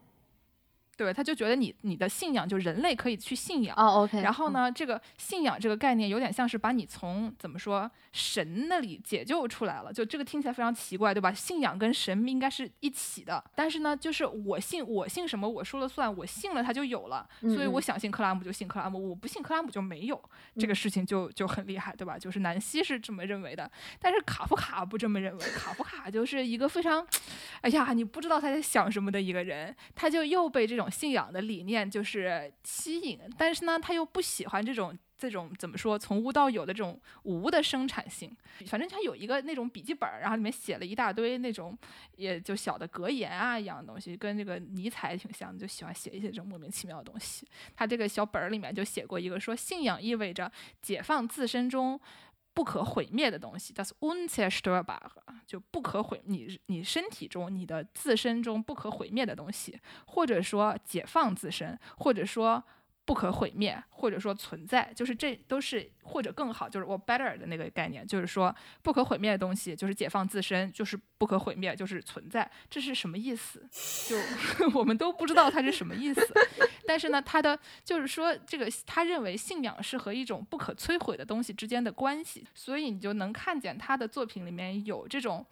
对，他就觉得你你的信仰就人类可以去信仰哦，OK。然后呢，这个信仰这个概念有点像是把你从怎么说神那里解救出来了，就这个听起来非常奇怪，对吧？信仰跟神应该是一起的，但是呢，就是我信我信什么我说了算，我信了他就有了，所以我想信克拉姆就信克拉姆，我不信克拉姆就没有，这个事情就就很厉害，对吧？就是南希是这么认为的，但是卡夫卡不这么认为，卡夫卡就是一个非常，哎呀，你不知道他在想什么的一个人，他就又被这种。信仰的理念就是吸引，但是呢，他又不喜欢这种这种怎么说从无到有的这种无的生产性。反正他有一个那种笔记本，然后里面写了一大堆那种也就小的格言啊一样的东西，跟那个尼采挺像，就喜欢写一些这种莫名其妙的东西。他这个小本儿里面就写过一个说，信仰意味着解放自身中。不可毁灭的东西，das unzerstörbar，就不可毁你你身体中你的自身中不可毁灭的东西，或者说解放自身，或者说。不可毁灭，或者说存在，就是这都是或者更好，就是我 better 的那个概念，就是说不可毁灭的东西，就是解放自身，就是不可毁灭，就是存在，这是什么意思？就 [LAUGHS] 我们都不知道它是什么意思。但是呢，他的就是说这个他认为信仰是和一种不可摧毁的东西之间的关系，所以你就能看见他的作品里面有这种。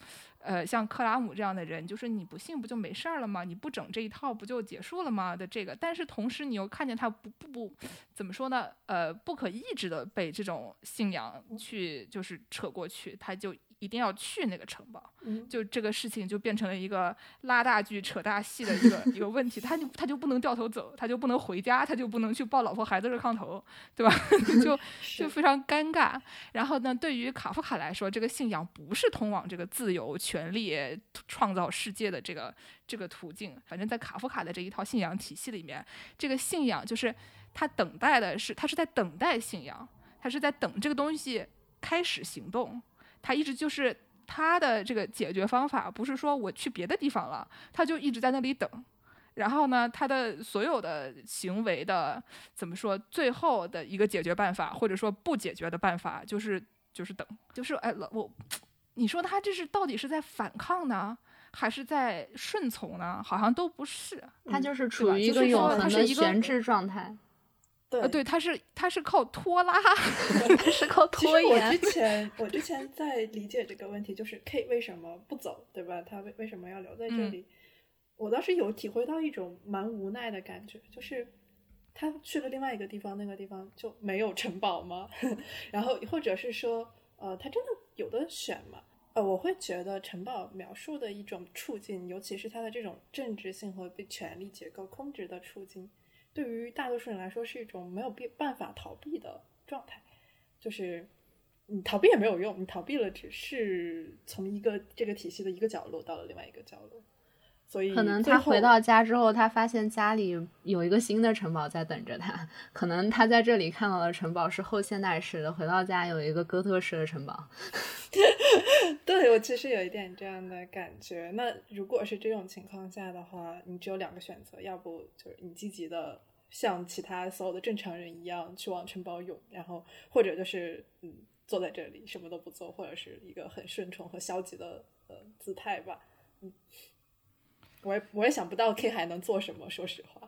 呃，像克拉姆这样的人，就是你不信不就没事儿了吗？你不整这一套不就结束了吗？的这个，但是同时你又看见他不不不，怎么说呢？呃，不可抑制的被这种信仰去就是扯过去，他就。一定要去那个城堡，就这个事情就变成了一个拉大剧、扯大戏的一个一个问题。他就他就不能掉头走，他就不能回家，他就不能去抱老婆孩子热炕头，对吧？[LAUGHS] 就 [LAUGHS] 就非常尴尬。然后呢，对于卡夫卡来说，这个信仰不是通往这个自由、权利、创造世界的这个这个途径。反正，在卡夫卡的这一套信仰体系里面，这个信仰就是他等待的是，他是在等待信仰，他是在等这个东西开始行动。他一直就是他的这个解决方法，不是说我去别的地方了，他就一直在那里等，然后呢，他的所有的行为的怎么说，最后的一个解决办法，或者说不解决的办法，就是就是等，就是哎，我，你说他这是到底是在反抗呢，还是在顺从呢？好像都不是，他就是处于一个永恒它是一个的闲置状态，对呃，对，他是他是靠拖拉，[LAUGHS] 他是靠拖延实我之。[LAUGHS] 前我之前在理解这个问题，就是 K 为什么不走，对吧？他为为什么要留在这嗯里？我倒是有体会到一种蛮无奈的感觉，就是他去了另外一个地方，那个地方就没有城堡吗？[LAUGHS] 然后或者是说，呃，他真的有的选吗？呃，我会觉得城堡描述的一种处境，尤其是它的这种政治性和被权力结构控制的处境，对于大多数人来说是一种没有必办法逃避的状态。就是你逃避也没有用，你逃避了只是从一个这个体系的一个角落到了另外一个角落，所以可能他回到家之后，他发现家里有一个新的城堡在等着他。可能他在这里看到的城堡是后现代式的，回到家有一个哥特式的城堡。[LAUGHS] 对我其实有一点这样的感觉。那如果是这种情况下的话，你只有两个选择，要不就是你积极的像其他所有的正常人一样去往城堡涌，然后或者就是嗯坐在这里什么都不做，或者是一个很顺从和消极的呃姿态吧。嗯，我也我也想不到 K 还能做什么，说实话。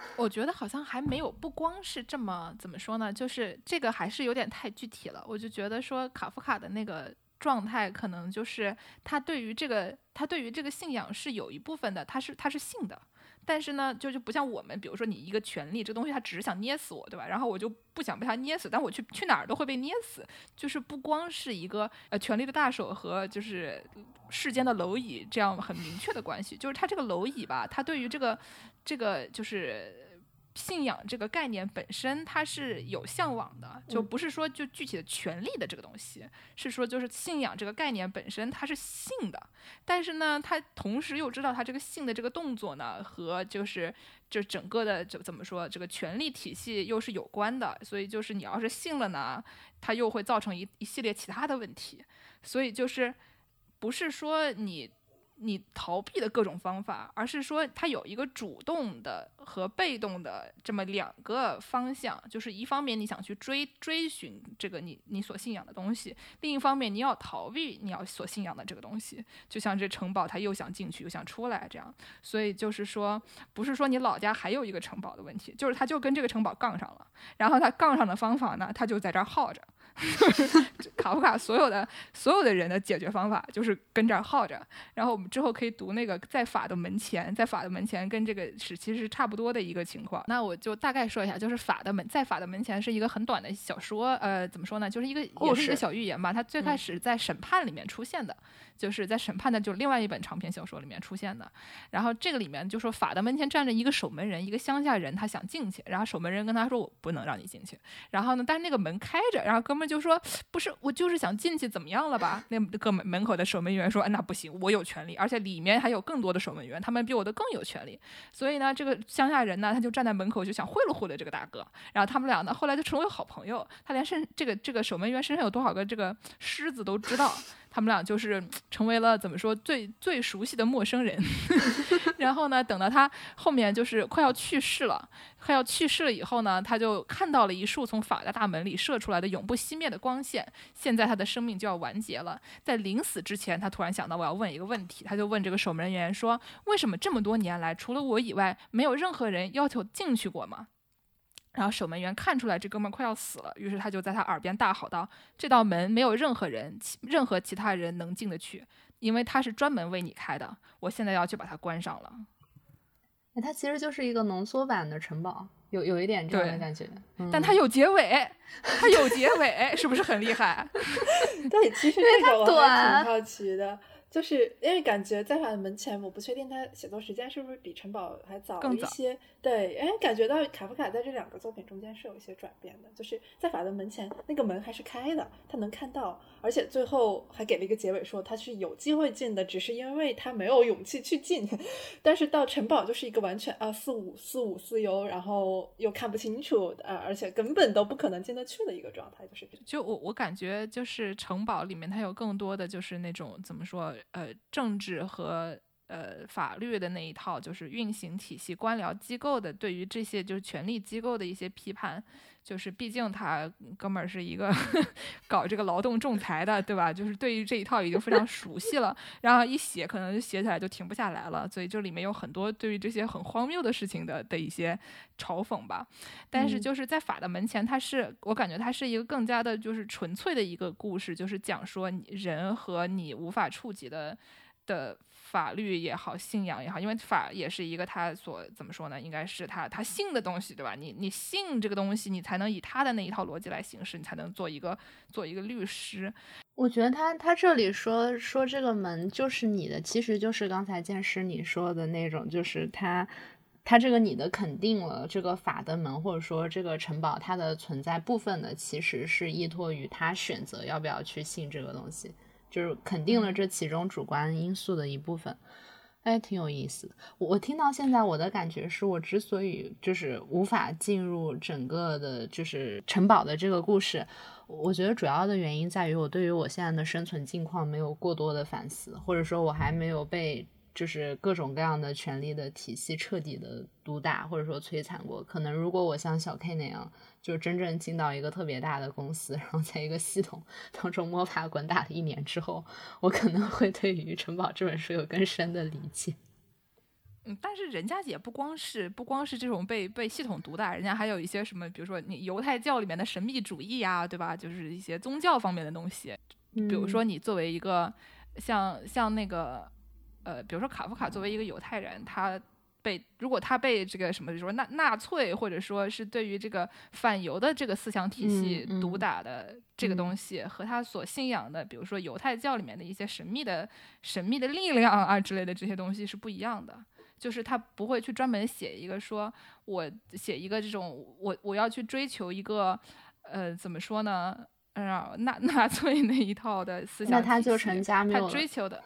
[LAUGHS] 我觉得好像还没有，不光是这么怎么说呢，就是这个还是有点太具体了。我就觉得说卡夫卡的那个状态，可能就是他对于这个他对于这个信仰是有一部分的，他是他是信的。但是呢，就就不像我们，比如说你一个权利这东西，他只是想捏死我，对吧？然后我就不想被他捏死，但我去去哪儿都会被捏死。就是不光是一个呃权力的大手和就是世间的蝼蚁这样很明确的关系，就是它这个蝼蚁吧，它对于这个这个就是。信仰这个概念本身，它是有向往的，就嗯不是说就具体的权利的这个东西，是说就是信仰这个概念本身它是信的，但是呢，他同时又知道他这个信的这个动作呢，和就是就整个的就怎么说，这个权力体系又是有关的，所以就是你要是信了呢，它又会造成一一系列其他的问题，所以就是不是说你。你逃避的各种方法，而是说它有一个主动的和被动的这么两个方向，就是一方面你想去追追寻这个你你所信仰的东西，另一方面你要逃避你要所信仰的这个东西，就像这城堡，他又想进去又想出来这样，所以就是说，不是说你老家还有一个城堡的问题，就是他就跟这个城堡杠上了，然后他杠上的方法呢，他就在这儿耗着。[LAUGHS] 卡夫卡所有的所有的人的解决方法就是跟这儿耗着，然后我们之后可以读那个在法的门前，在法的门前跟这个是其实是差不多的一个情况。那我就大概说一下，就是法的门在法的门前是一个很短的小说，呃，怎么说呢，就是一个也故是一个小寓言吧。它最开嗯始在审判里面出现的，就是在审判的就另外一本长篇小说里面出现的。然后这个里面就说法的门前站着一个守门人，一个乡下人，他想进去，然后守门人跟他说我不能让你进去。然后呢，但是那个门开着，然后哥他们就说不是，我就是想进去，怎么样了吧？那个门门口的守门员说，那不行，我有权利，而且里面还有更多的守门员，他们比我的更有权利。所以呢，这个乡下人呢，他就站在门口就想贿赂贿赂这个大哥。然后他们俩呢，后来就成为好朋友。他连身这个这个守门员身上有多少个这个狮子都知道。他们俩就是成为了怎么说最最熟悉的陌生人。[LAUGHS] 然后呢，等到他后面就是快要去世了，快要去世了以后呢，他就看到了一束从法的大门里射出来的永不熄灭的光线。现在他的生命就要完结了，在临死之前，他突然想到我要问一个问题，他就问这个守门人员说：“为什么这么多年来，除了我以外，没有任何人要求进去过吗？”然后守门员看出来这哥们儿快要死了，于是他就在他耳边大吼道：“这道门没有任何人，其任何其他人能进得去，因为它是专门为你开的。我现在要去把它关上了。哎它其实就是一个浓缩版的城堡，有有一点这样的感觉。嗯但它有结尾，它有结尾，[LAUGHS] 是不是很厉害？[LAUGHS] 对，其实这个我挺好奇的，就是因为感觉在法的门前，我不确定他写作时间是不是比城堡还早一些。对，哎，感觉到卡夫卡在这两个作品中间是有一些转变的，就是在法的门前那个门还是开的，他能看到，而且最后还给了一个结尾说他是有机会进的，只是因为他没有勇气去进。[LAUGHS] 但是到城堡就是一个完全啊四五四五四优，然后又看不清楚啊，而且根本都不可能进得去的一个状态，就是。就我我感觉就是城堡里面它有更多的就是那种怎么说呃政治和呃法律的那一套，就是运行体系、官僚机构的对于这些就是权力机构的一些批判。就是毕竟他哥们儿是一个 [LAUGHS] 搞这个劳动仲裁的，对吧？就是对于这一套已经非常熟悉了，[LAUGHS] 然后一写可能写起来就停不下来了，所以这里面有很多对于这些很荒谬的事情的的一些嘲讽吧。但是就是在法的门前，它是我感觉它是一个更加的就是纯粹的一个故事，就是讲说人和你无法触及的的。法律也好，信仰也好，因为法也是一个他所怎么说呢？应该是他他信的东西，对吧？你你信这个东西，你才能以他的那一套逻辑来行事，你才能做一个做一个律师。我觉得他他这里说说这个门就是你的，其实就是刚才剑师你说的那种，就是他他这个你的肯定了这个法的门，或者说这个城堡它的存在部分呢，其实是依托于他选择要不要去信这个东西。就是肯定了这其中主观因素的一部分，哎，挺有意思的。我听到现在，我的感觉是我之所以就是无法进入整个的，就是城堡的这个故事，我觉得主要的原因在于我对于我现在的生存境况没有过多的反思，或者说我还没有被。就是各种各样的权力的体系彻底的毒打或者说摧残过。可能如果我像小 K 那样，就真正进到一个特别大的公司，然后在一个系统当中摸爬滚打了一年之后，我可能会对于《城堡》这本书有更深的理解。嗯，但是人家也不光是不光是这种被被系统毒打，人家还有一些什么，比如说你犹太教里面的神秘主义啊，对吧？就是一些宗教方面的东西。比如说你作为一个像像那个。呃，比如说卡夫卡作为一个犹太人，他被如果他被这个什么，比如说纳纳粹，或者说是对于这个反犹的这个思想体系毒打的这个东西，和他所信仰的，比如说犹太教里面的一些神秘的神秘的力量啊之类的这些东西是不一样的。就是他不会去专门写一个说，我写一个这种，我我要去追求一个，呃，怎么说呢？呃，纳 [LAUGHS] 纳粹那一套的思想，那他就成加缪他追求的。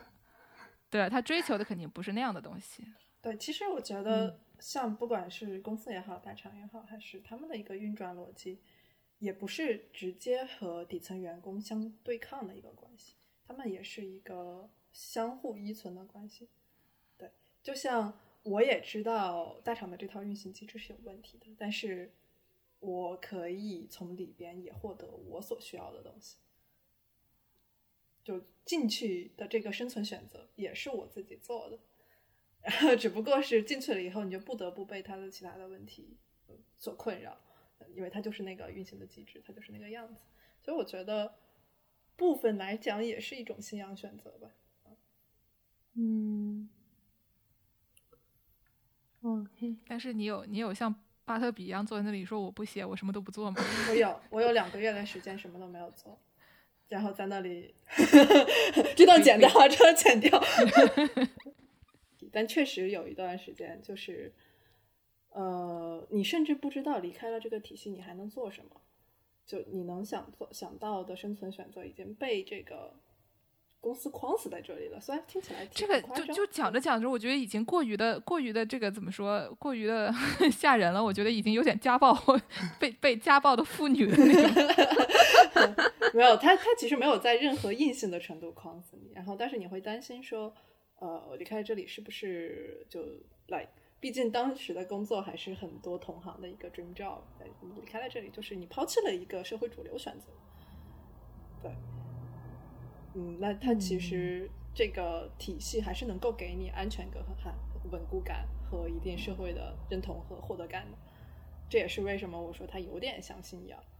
对他追求的肯定不是那样的东西。对，其实我觉得，像不管是公司也好，大厂也好，还是他们的一个运转逻辑，也不是直接和底层员工相对抗的一个关系，他们也是一个相互依存的关系。对，就像我也知道大厂的这套运行机制是有问题的，但是我可以从里边也获得我所需要的东西。就进去的这个生存选择也是我自己做的，然 [LAUGHS] 后只不过是进去了以后，你就不得不被他的其他的问题所困扰，因为它就是那个运行的机制，它就是那个样子。所以我觉得部分来讲也是一种信仰选择吧。嗯，OK。但是你有你有像巴特比一样坐在那里说我不写，我什么都不做吗？[LAUGHS] 我有，我有两个月的时间什么都没有做。然后在那里，[LAUGHS] 这段剪掉，这段剪掉。[LAUGHS] 但确实有一段时间，就是，呃，你甚至不知道离开了这个体系，你还能做什么？就你能想做想到的生存选择已经被这个。公司框死在这里了，虽然听起来这个就就讲着讲着，我觉得已经过于的过于的这个怎么说，过于的 [LAUGHS] 吓人了。我觉得已经有点家暴，被被家暴的妇女的那种。没有，他他其实没有在任何硬性的程度框死你，然后但是你会担心说，呃，我离开这里是不是就 like，？毕竟当时的工作还是很多同行的一个 dream job，你离开了这里，就是你抛弃了一个社会主流选择。对。嗯，那他其实这个体系还是能够给你安全感和稳固感和一定社会的认同和获得感的。这也是为什么我说他有点像信仰啊，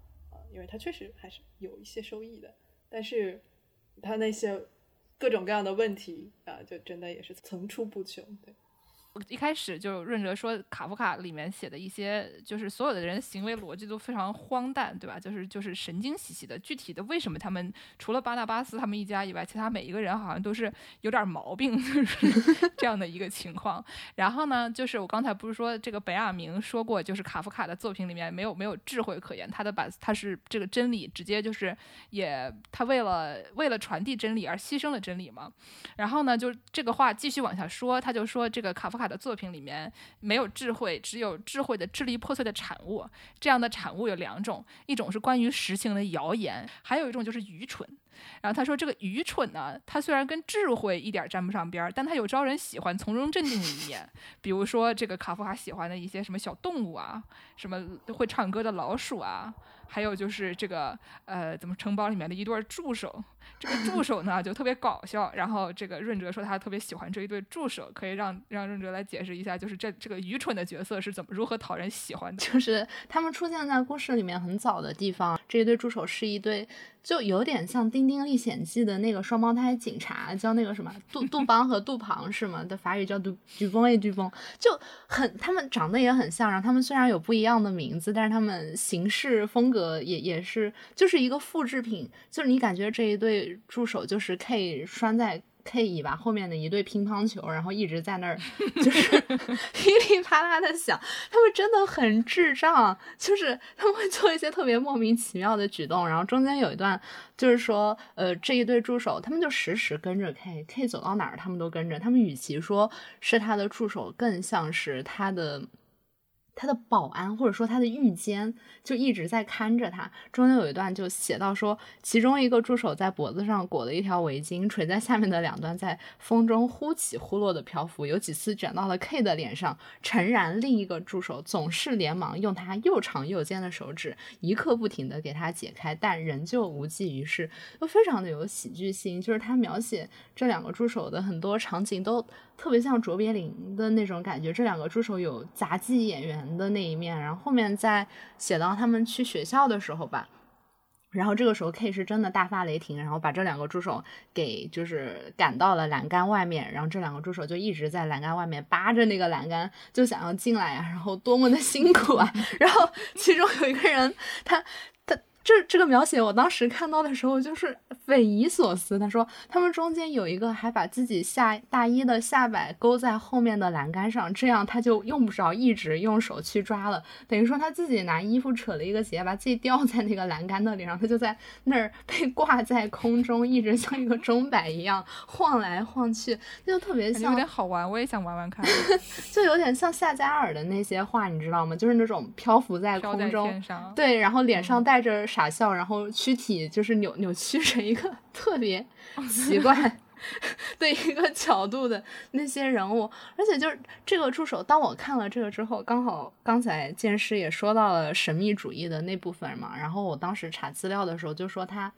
因为它确实还是有一些收益的。但是它那些各种各样的问题啊，就真的也是层出不穷。对。一开始就润哲说卡夫卡里面写的一些，就是所有的人行为逻辑都非常荒诞，对吧？就是就是神经兮兮的。具体的为什么他们除了巴纳巴斯他们一家以外，其他每一个人好像都是有点毛病，[LAUGHS] 就是这样的一个情况。然后呢，就是我刚才不是说这个本雅明说过，就是卡夫卡的作品里面没有没有智慧可言，他的把他是这个真理直接就是也他为了为了传递真理而牺牲了真理嘛。然后呢，就这个话继续往下说，他就说这个卡夫卡。的作品里面没有智慧，只有智慧的支离破碎的产物。这样的产物有两种，一种是关于实情的谣言，还有一种就是愚蠢。然后他说这个愚蠢呢，他虽然跟智慧一点沾不上边儿，但他有招人喜欢、从容镇定的一面。比如说这个卡夫卡喜欢的一些什么小动物啊，什么会唱歌的老鼠啊。还有就是这个呃，怎么城堡里面的一对助手，这个助手呢就特别搞笑。然后这个润哲说他特别喜欢这一对助手，可以让让润哲来解释一下，就是这这个愚蠢的角色是怎么如何讨人喜欢的。[LAUGHS] 就是他们出现在故事里面很早的地方，这一对助手是一对。就有点像《丁丁历险记》的那个双胞胎警察，叫那个什么杜杜邦和杜庞是吗？的法语叫杜杜邦 A 杜邦，就很他们长得也很像。然后他们虽然有不一样的名字，但是他们行事风格也也是就是一个复制品。就是你感觉这一对助手就是 K 拴在。K 以巴后面的一对乒乓球，然后一直在那儿 [LAUGHS] 就是噼里啪啦的响，他们真的很智障，就是他们会做一些特别莫名其妙的举动。然后中间有一段就是说，呃，这一对助手他们就时时跟着 K，K 走到哪儿他们都跟着。他们与其说是他的助手，更像是他的。他的保安或者说他的御监就一直在看着他。中间有一段就写到说，其中一个助手在脖子上裹了一条围巾，垂在下面的两端在风中忽起忽落的漂浮，有几次卷到了 K 的脸上。诚然，另一个助手总是连忙用他又长又尖的手指一刻不停地给他解开，但仍旧无济于事。又非常的有喜剧性，就是他描写这两个助手的很多场景都。特别像卓别林的那种感觉，这两个助手有杂技演员的那一面，然后后面再写到他们去学校的时候吧，然后这个时候 K 是真的大发雷霆，然后把这两个助手给就是赶到了栏杆外面，然后这两个助手就一直在栏杆外面扒着那个栏杆，就想要进来啊，然后多么的辛苦啊，[LAUGHS] 然后其中有一个人他。这这个描写，我当时看到的时候就是匪夷所思。他说，他们中间有一个还把自己下大衣的下摆勾在后面的栏杆上，这样他就用不着一直用手去抓了。等于说他自己拿衣服扯了一个结，把自己吊在那个栏杆那里，然后他就在那儿 [LAUGHS] 被挂在空中，一直像一个钟摆一样晃来晃去，就特别像，有点好玩。我也想玩玩看，[LAUGHS] 就有点像夏加尔的那些画，你知道吗？就是那种漂浮在空中，对，然后脸上带着。傻笑，然后躯体就是扭扭曲成一个 [LAUGHS] 特别奇怪 [LAUGHS] 的一个角度的那些人物，而且就是这个助手，当我看了这个之后，刚好刚才剑师也说到了神秘主义的那部分嘛，然后我当时查资料的时候就说他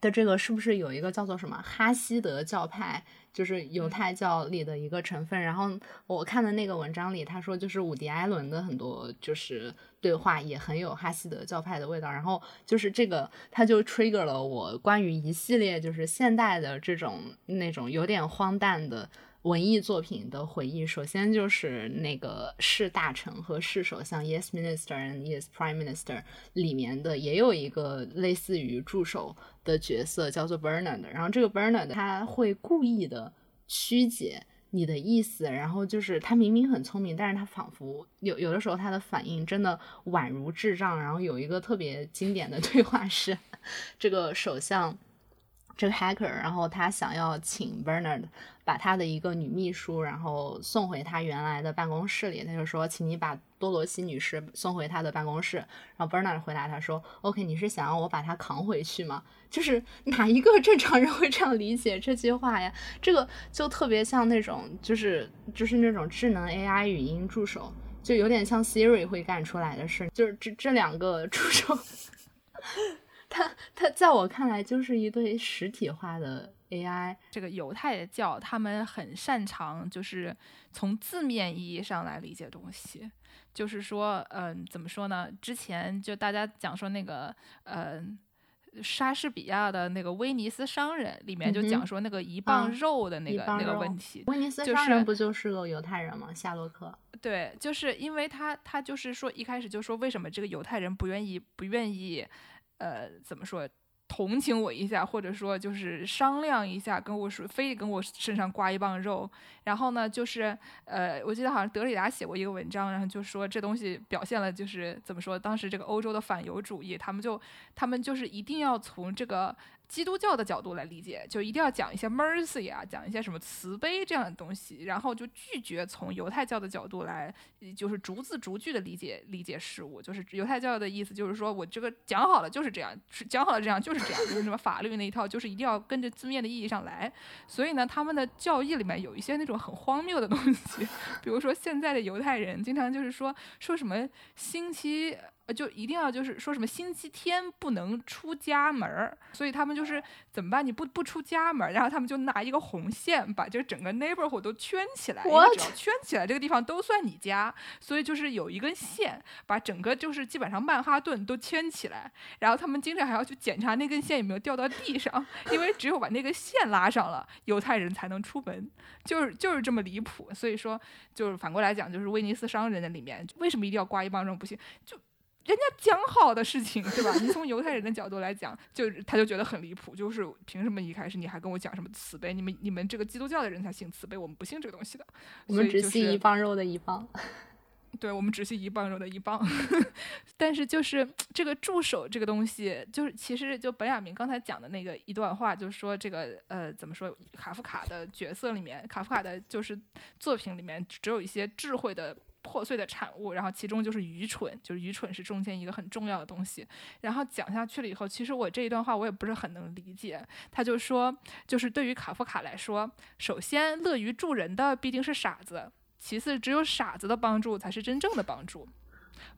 的这个是不是有一个叫做什么哈希德教派？就是犹太教里的一个成分，然后我看的那个文章里，他说就是伍迪·艾伦的很多就是对话也很有哈希德教派的味道，然后就是这个他就 trigger 了我关于一系列就是现代的这种那种有点荒诞的。文艺作品的回忆，首先就是那个是大臣和是首相，Yes Minister and Yes Prime Minister 里面的也有一个类似于助手的角色，叫做 Bernard。然后这个 Bernard 他会故意的曲解你的意思，然后就是他明明很聪明，但是他仿佛有有的时候他的反应真的宛如智障。然后有一个特别经典的对话是，这个首相。这个 hacker，然后他想要请 Bernard 把他的一个女秘书，然后送回他原来的办公室里。他就说，请你把多罗西女士送回他的办公室。然后 Bernard 回答他说，OK，你是想要我把她扛回去吗？就是哪一个正常人会这样理解这句话呀？这个就特别像那种，就是就是那种智能 AI 语音助手，就有点像 Siri 会干出来的事。就是这这两个助手。他他在我看来就是一对实体化的 AI。这个犹太教他们很擅长，就是从字面意义上来理解东西。就是说，嗯，怎么说呢？之前就大家讲说那个，嗯，莎士比亚的那个《威尼斯商人》里面就讲说那个一磅肉的那个那个问题。威尼斯商人不就是个犹太人吗？夏洛克。对，就是因为他他就是说一开始就说为什么这个犹太人不愿意不愿意。呃，怎么说？同情我一下，或者说就是商量一下，跟我说，非得跟我身上刮一磅肉。然后呢，就是呃，我记得好像德里达写过一个文章，然后就说这东西表现了就是怎么说？当时这个欧洲的反犹主义，他们就他们就是一定要从这个基督教的角度来理解，就一定要讲一些 mercy 啊，讲一些什么慈悲这样的东西，然后就拒绝从犹太教的角度来，就是逐字逐句的理解理解事物。就是犹太教的意思就是说我这个讲好了就是这样，是讲好了这样就是这样，就是什么法律那一套，就是一定要跟着字面的意义上来。所以呢，他们的教义里面有一些那种很荒谬的东西，[LAUGHS] 比如说现在的犹太人经常就是说说什么星期。就一定要就是说什么星期天不能出家门儿，所以他们就是怎么办？你不不出家门儿，然后他们就拿一个红线把这整个 neighborhood 都圈起来，因为只要圈起来，这个地方都算你家。所以就是有一根线把整个就是基本上曼哈顿都圈起来，然后他们经常还要去检查那根线有没有掉到地上，因为只有把那根线拉上了，犹太人才能出门，就是就是这么离谱。所以说，就是反过来讲，就是威尼斯商人的里面为什么一定要挂一帮这种不行？就人家讲好的事情，对吧？你从犹太人的角度来讲，就他就觉得很离谱，就是凭什么一开始你还跟我讲什么慈悲？你们你们这个基督教的人才信慈悲，我们不信这个东西的。我们只信一帮肉的一帮。[LAUGHS] 对，我们只信一帮肉的一帮。[LAUGHS] 但是就是这个助手这个东西，就是其实就本雅明刚才讲的那个一段话，就是说这个呃怎么说，卡夫卡的角色里面，卡夫卡的就是作品里面只有一些智慧的。破碎的产物，然后其中就是愚蠢，就是愚蠢是中间一个很重要的东西。然后讲下去了以后，其实我这一段话我也不是很能理解。他就说，就是对于卡夫卡来说，首先乐于助人的必定是傻子，其次只有傻子的帮助才是真正的帮助。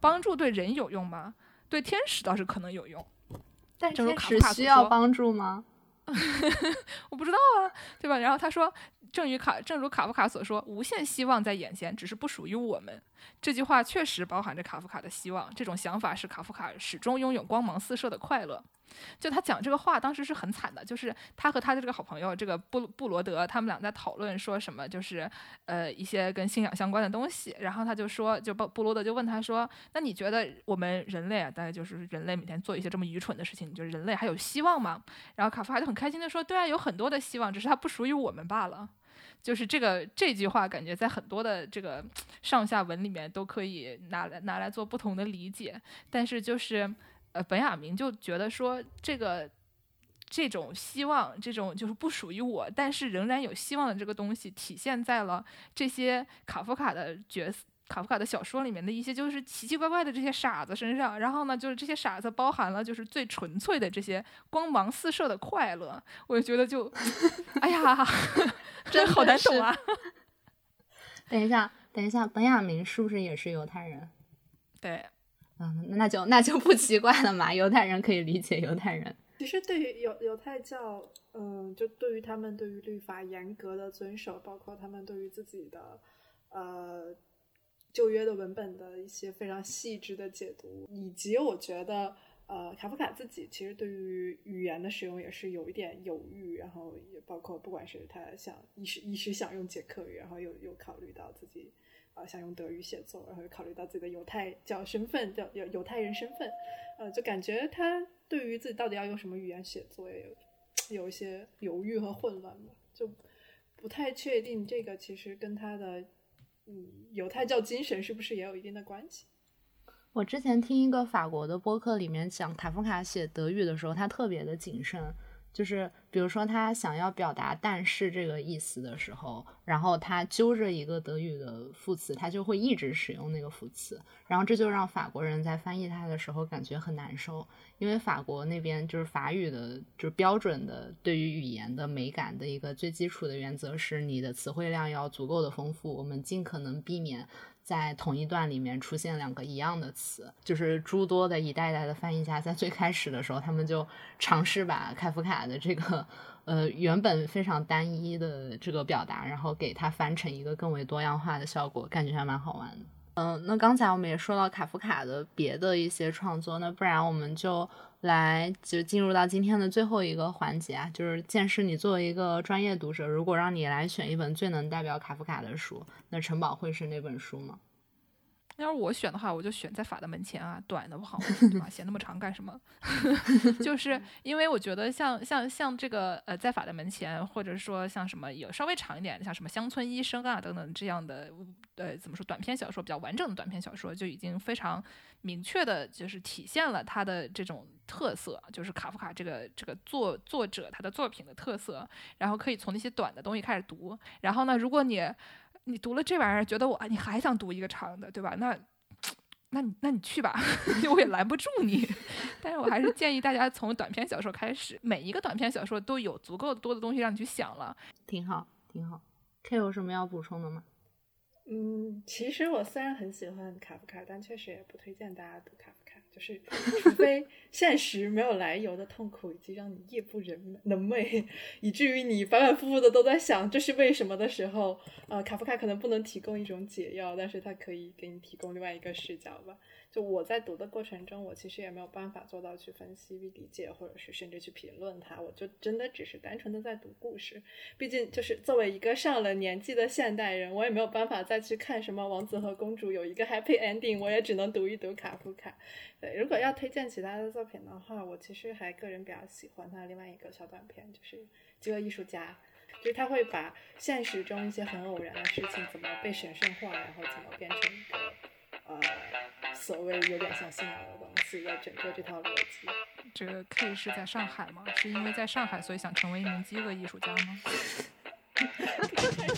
帮助对人有用吗？对天使倒是可能有用。但天使需要帮助吗？[LAUGHS] 我不知道啊，对吧？然后他说。正如卡，正如卡夫卡所说，无限希望在眼前，只是不属于我们。这句话确实包含着卡夫卡的希望，这种想法是卡夫卡始终拥有光芒四射的快乐。就他讲这个话，当时是很惨的。就是他和他的这个好朋友，这个布布罗德，他们俩在讨论说什么，就是呃一些跟信仰相关的东西。然后他就说，就布布罗德就问他说：“那你觉得我们人类啊，大概就是人类每天做一些这么愚蠢的事情，你觉得人类还有希望吗？”然后卡夫卡就很开心的说：“对啊，有很多的希望，只是它不属于我们罢了。”就是这个这句话，感觉在很多的这个上下文里面都可以拿来拿来做不同的理解，但是就是。呃，本雅明就觉得说，这个这种希望，这种就是不属于我，但是仍然有希望的这个东西，体现在了这些卡夫卡的角色、卡夫卡的小说里面的一些就是奇奇怪怪的这些傻子身上。然后呢，就是这些傻子包含了就是最纯粹的这些光芒四射的快乐。我就觉得就，[LAUGHS] 哎呀，[LAUGHS] 真好难懂啊！[LAUGHS] 等一下，等一下，本雅明是不是也是犹太人？对。嗯，那就那就不奇怪了嘛。犹太人可以理解犹太人。其实对于犹犹太教，嗯，就对于他们对于律法严格的遵守，包括他们对于自己的呃旧约的文本的一些非常细致的解读，以及我觉得呃卡夫卡自己其实对于语言的使用也是有一点犹豫，然后也包括不管是他想一时一时想用捷克语，然后又又考虑到自己。啊，想用德语写作，然后考虑到自己的犹太教身份，叫犹犹太人身份，呃，就感觉他对于自己到底要用什么语言写作，也有有一些犹豫和混乱吧，就不太确定这个其实跟他的嗯犹太教精神是不是也有一定的关系。我之前听一个法国的播客里面讲卡夫卡写德语的时候，他特别的谨慎。就是比如说他想要表达“但是”这个意思的时候，然后他揪着一个德语的副词，他就会一直使用那个副词，然后这就让法国人在翻译他的时候感觉很难受，因为法国那边就是法语的，就是标准的对于语言的美感的一个最基础的原则是你的词汇量要足够的丰富，我们尽可能避免。在同一段里面出现两个一样的词，就是诸多的一代代的翻译家在最开始的时候，他们就尝试把开夫卡的这个呃原本非常单一的这个表达，然后给它翻成一个更为多样化的效果，感觉还蛮好玩的。嗯，那刚才我们也说到卡夫卡的别的一些创作，那不然我们就来就进入到今天的最后一个环节啊，就是见识你作为一个专业读者，如果让你来选一本最能代表卡夫卡的书，那城堡会是那本书吗？要是我选的话，我就选在法的门前啊，短的不好吧？[LAUGHS] 写那么长干什么？[LAUGHS] 就是因为我觉得像像像这个呃，在法的门前，或者说像什么有稍微长一点的，像什么乡村医生啊等等这样的，呃，怎么说短篇小说比较完整的短篇小说，就已经非常明确的，就是体现了他的这种特色，就是卡夫卡这个这个作作者他的作品的特色。然后可以从那些短的东西开始读。然后呢，如果你你读了这玩意儿，觉得我你还想读一个长的，对吧？那，那你那你去吧，[LAUGHS] 我也拦不住你。[LAUGHS] 但是我还是建议大家从短篇小说开始，每一个短篇小说都有足够多的东西让你去想了。挺好，挺好。K 有什么要补充的吗？嗯，其实我虽然很喜欢卡夫卡，但确实也不推荐大家读卡夫卡。就是除非 [LAUGHS] 现实没有来由的痛苦，以及让你夜不人能寐，以至于你反反复复的都在想这是为什么的时候，呃，卡夫卡可能不能提供一种解药，但是他可以给你提供另外一个视角吧。就我在读的过程中，我其实也没有办法做到去分析、理解，或者是甚至去评论它。我就真的只是单纯的在读故事。毕竟，就是作为一个上了年纪的现代人，我也没有办法再去看什么王子和公主有一个 happy ending，我也只能读一读卡夫卡。对，如果要推荐其他的作品的话，我其实还个人比较喜欢他另外一个小短片，就是《饥饿艺术家》，就是他会把现实中一些很偶然的事情怎么被神圣化，然后怎么变成一个呃。所谓有点像信仰的东西的整个这套逻辑。这个 K 是在上海吗？是因为在上海所以想成为一名饥饿艺术家吗？[LAUGHS]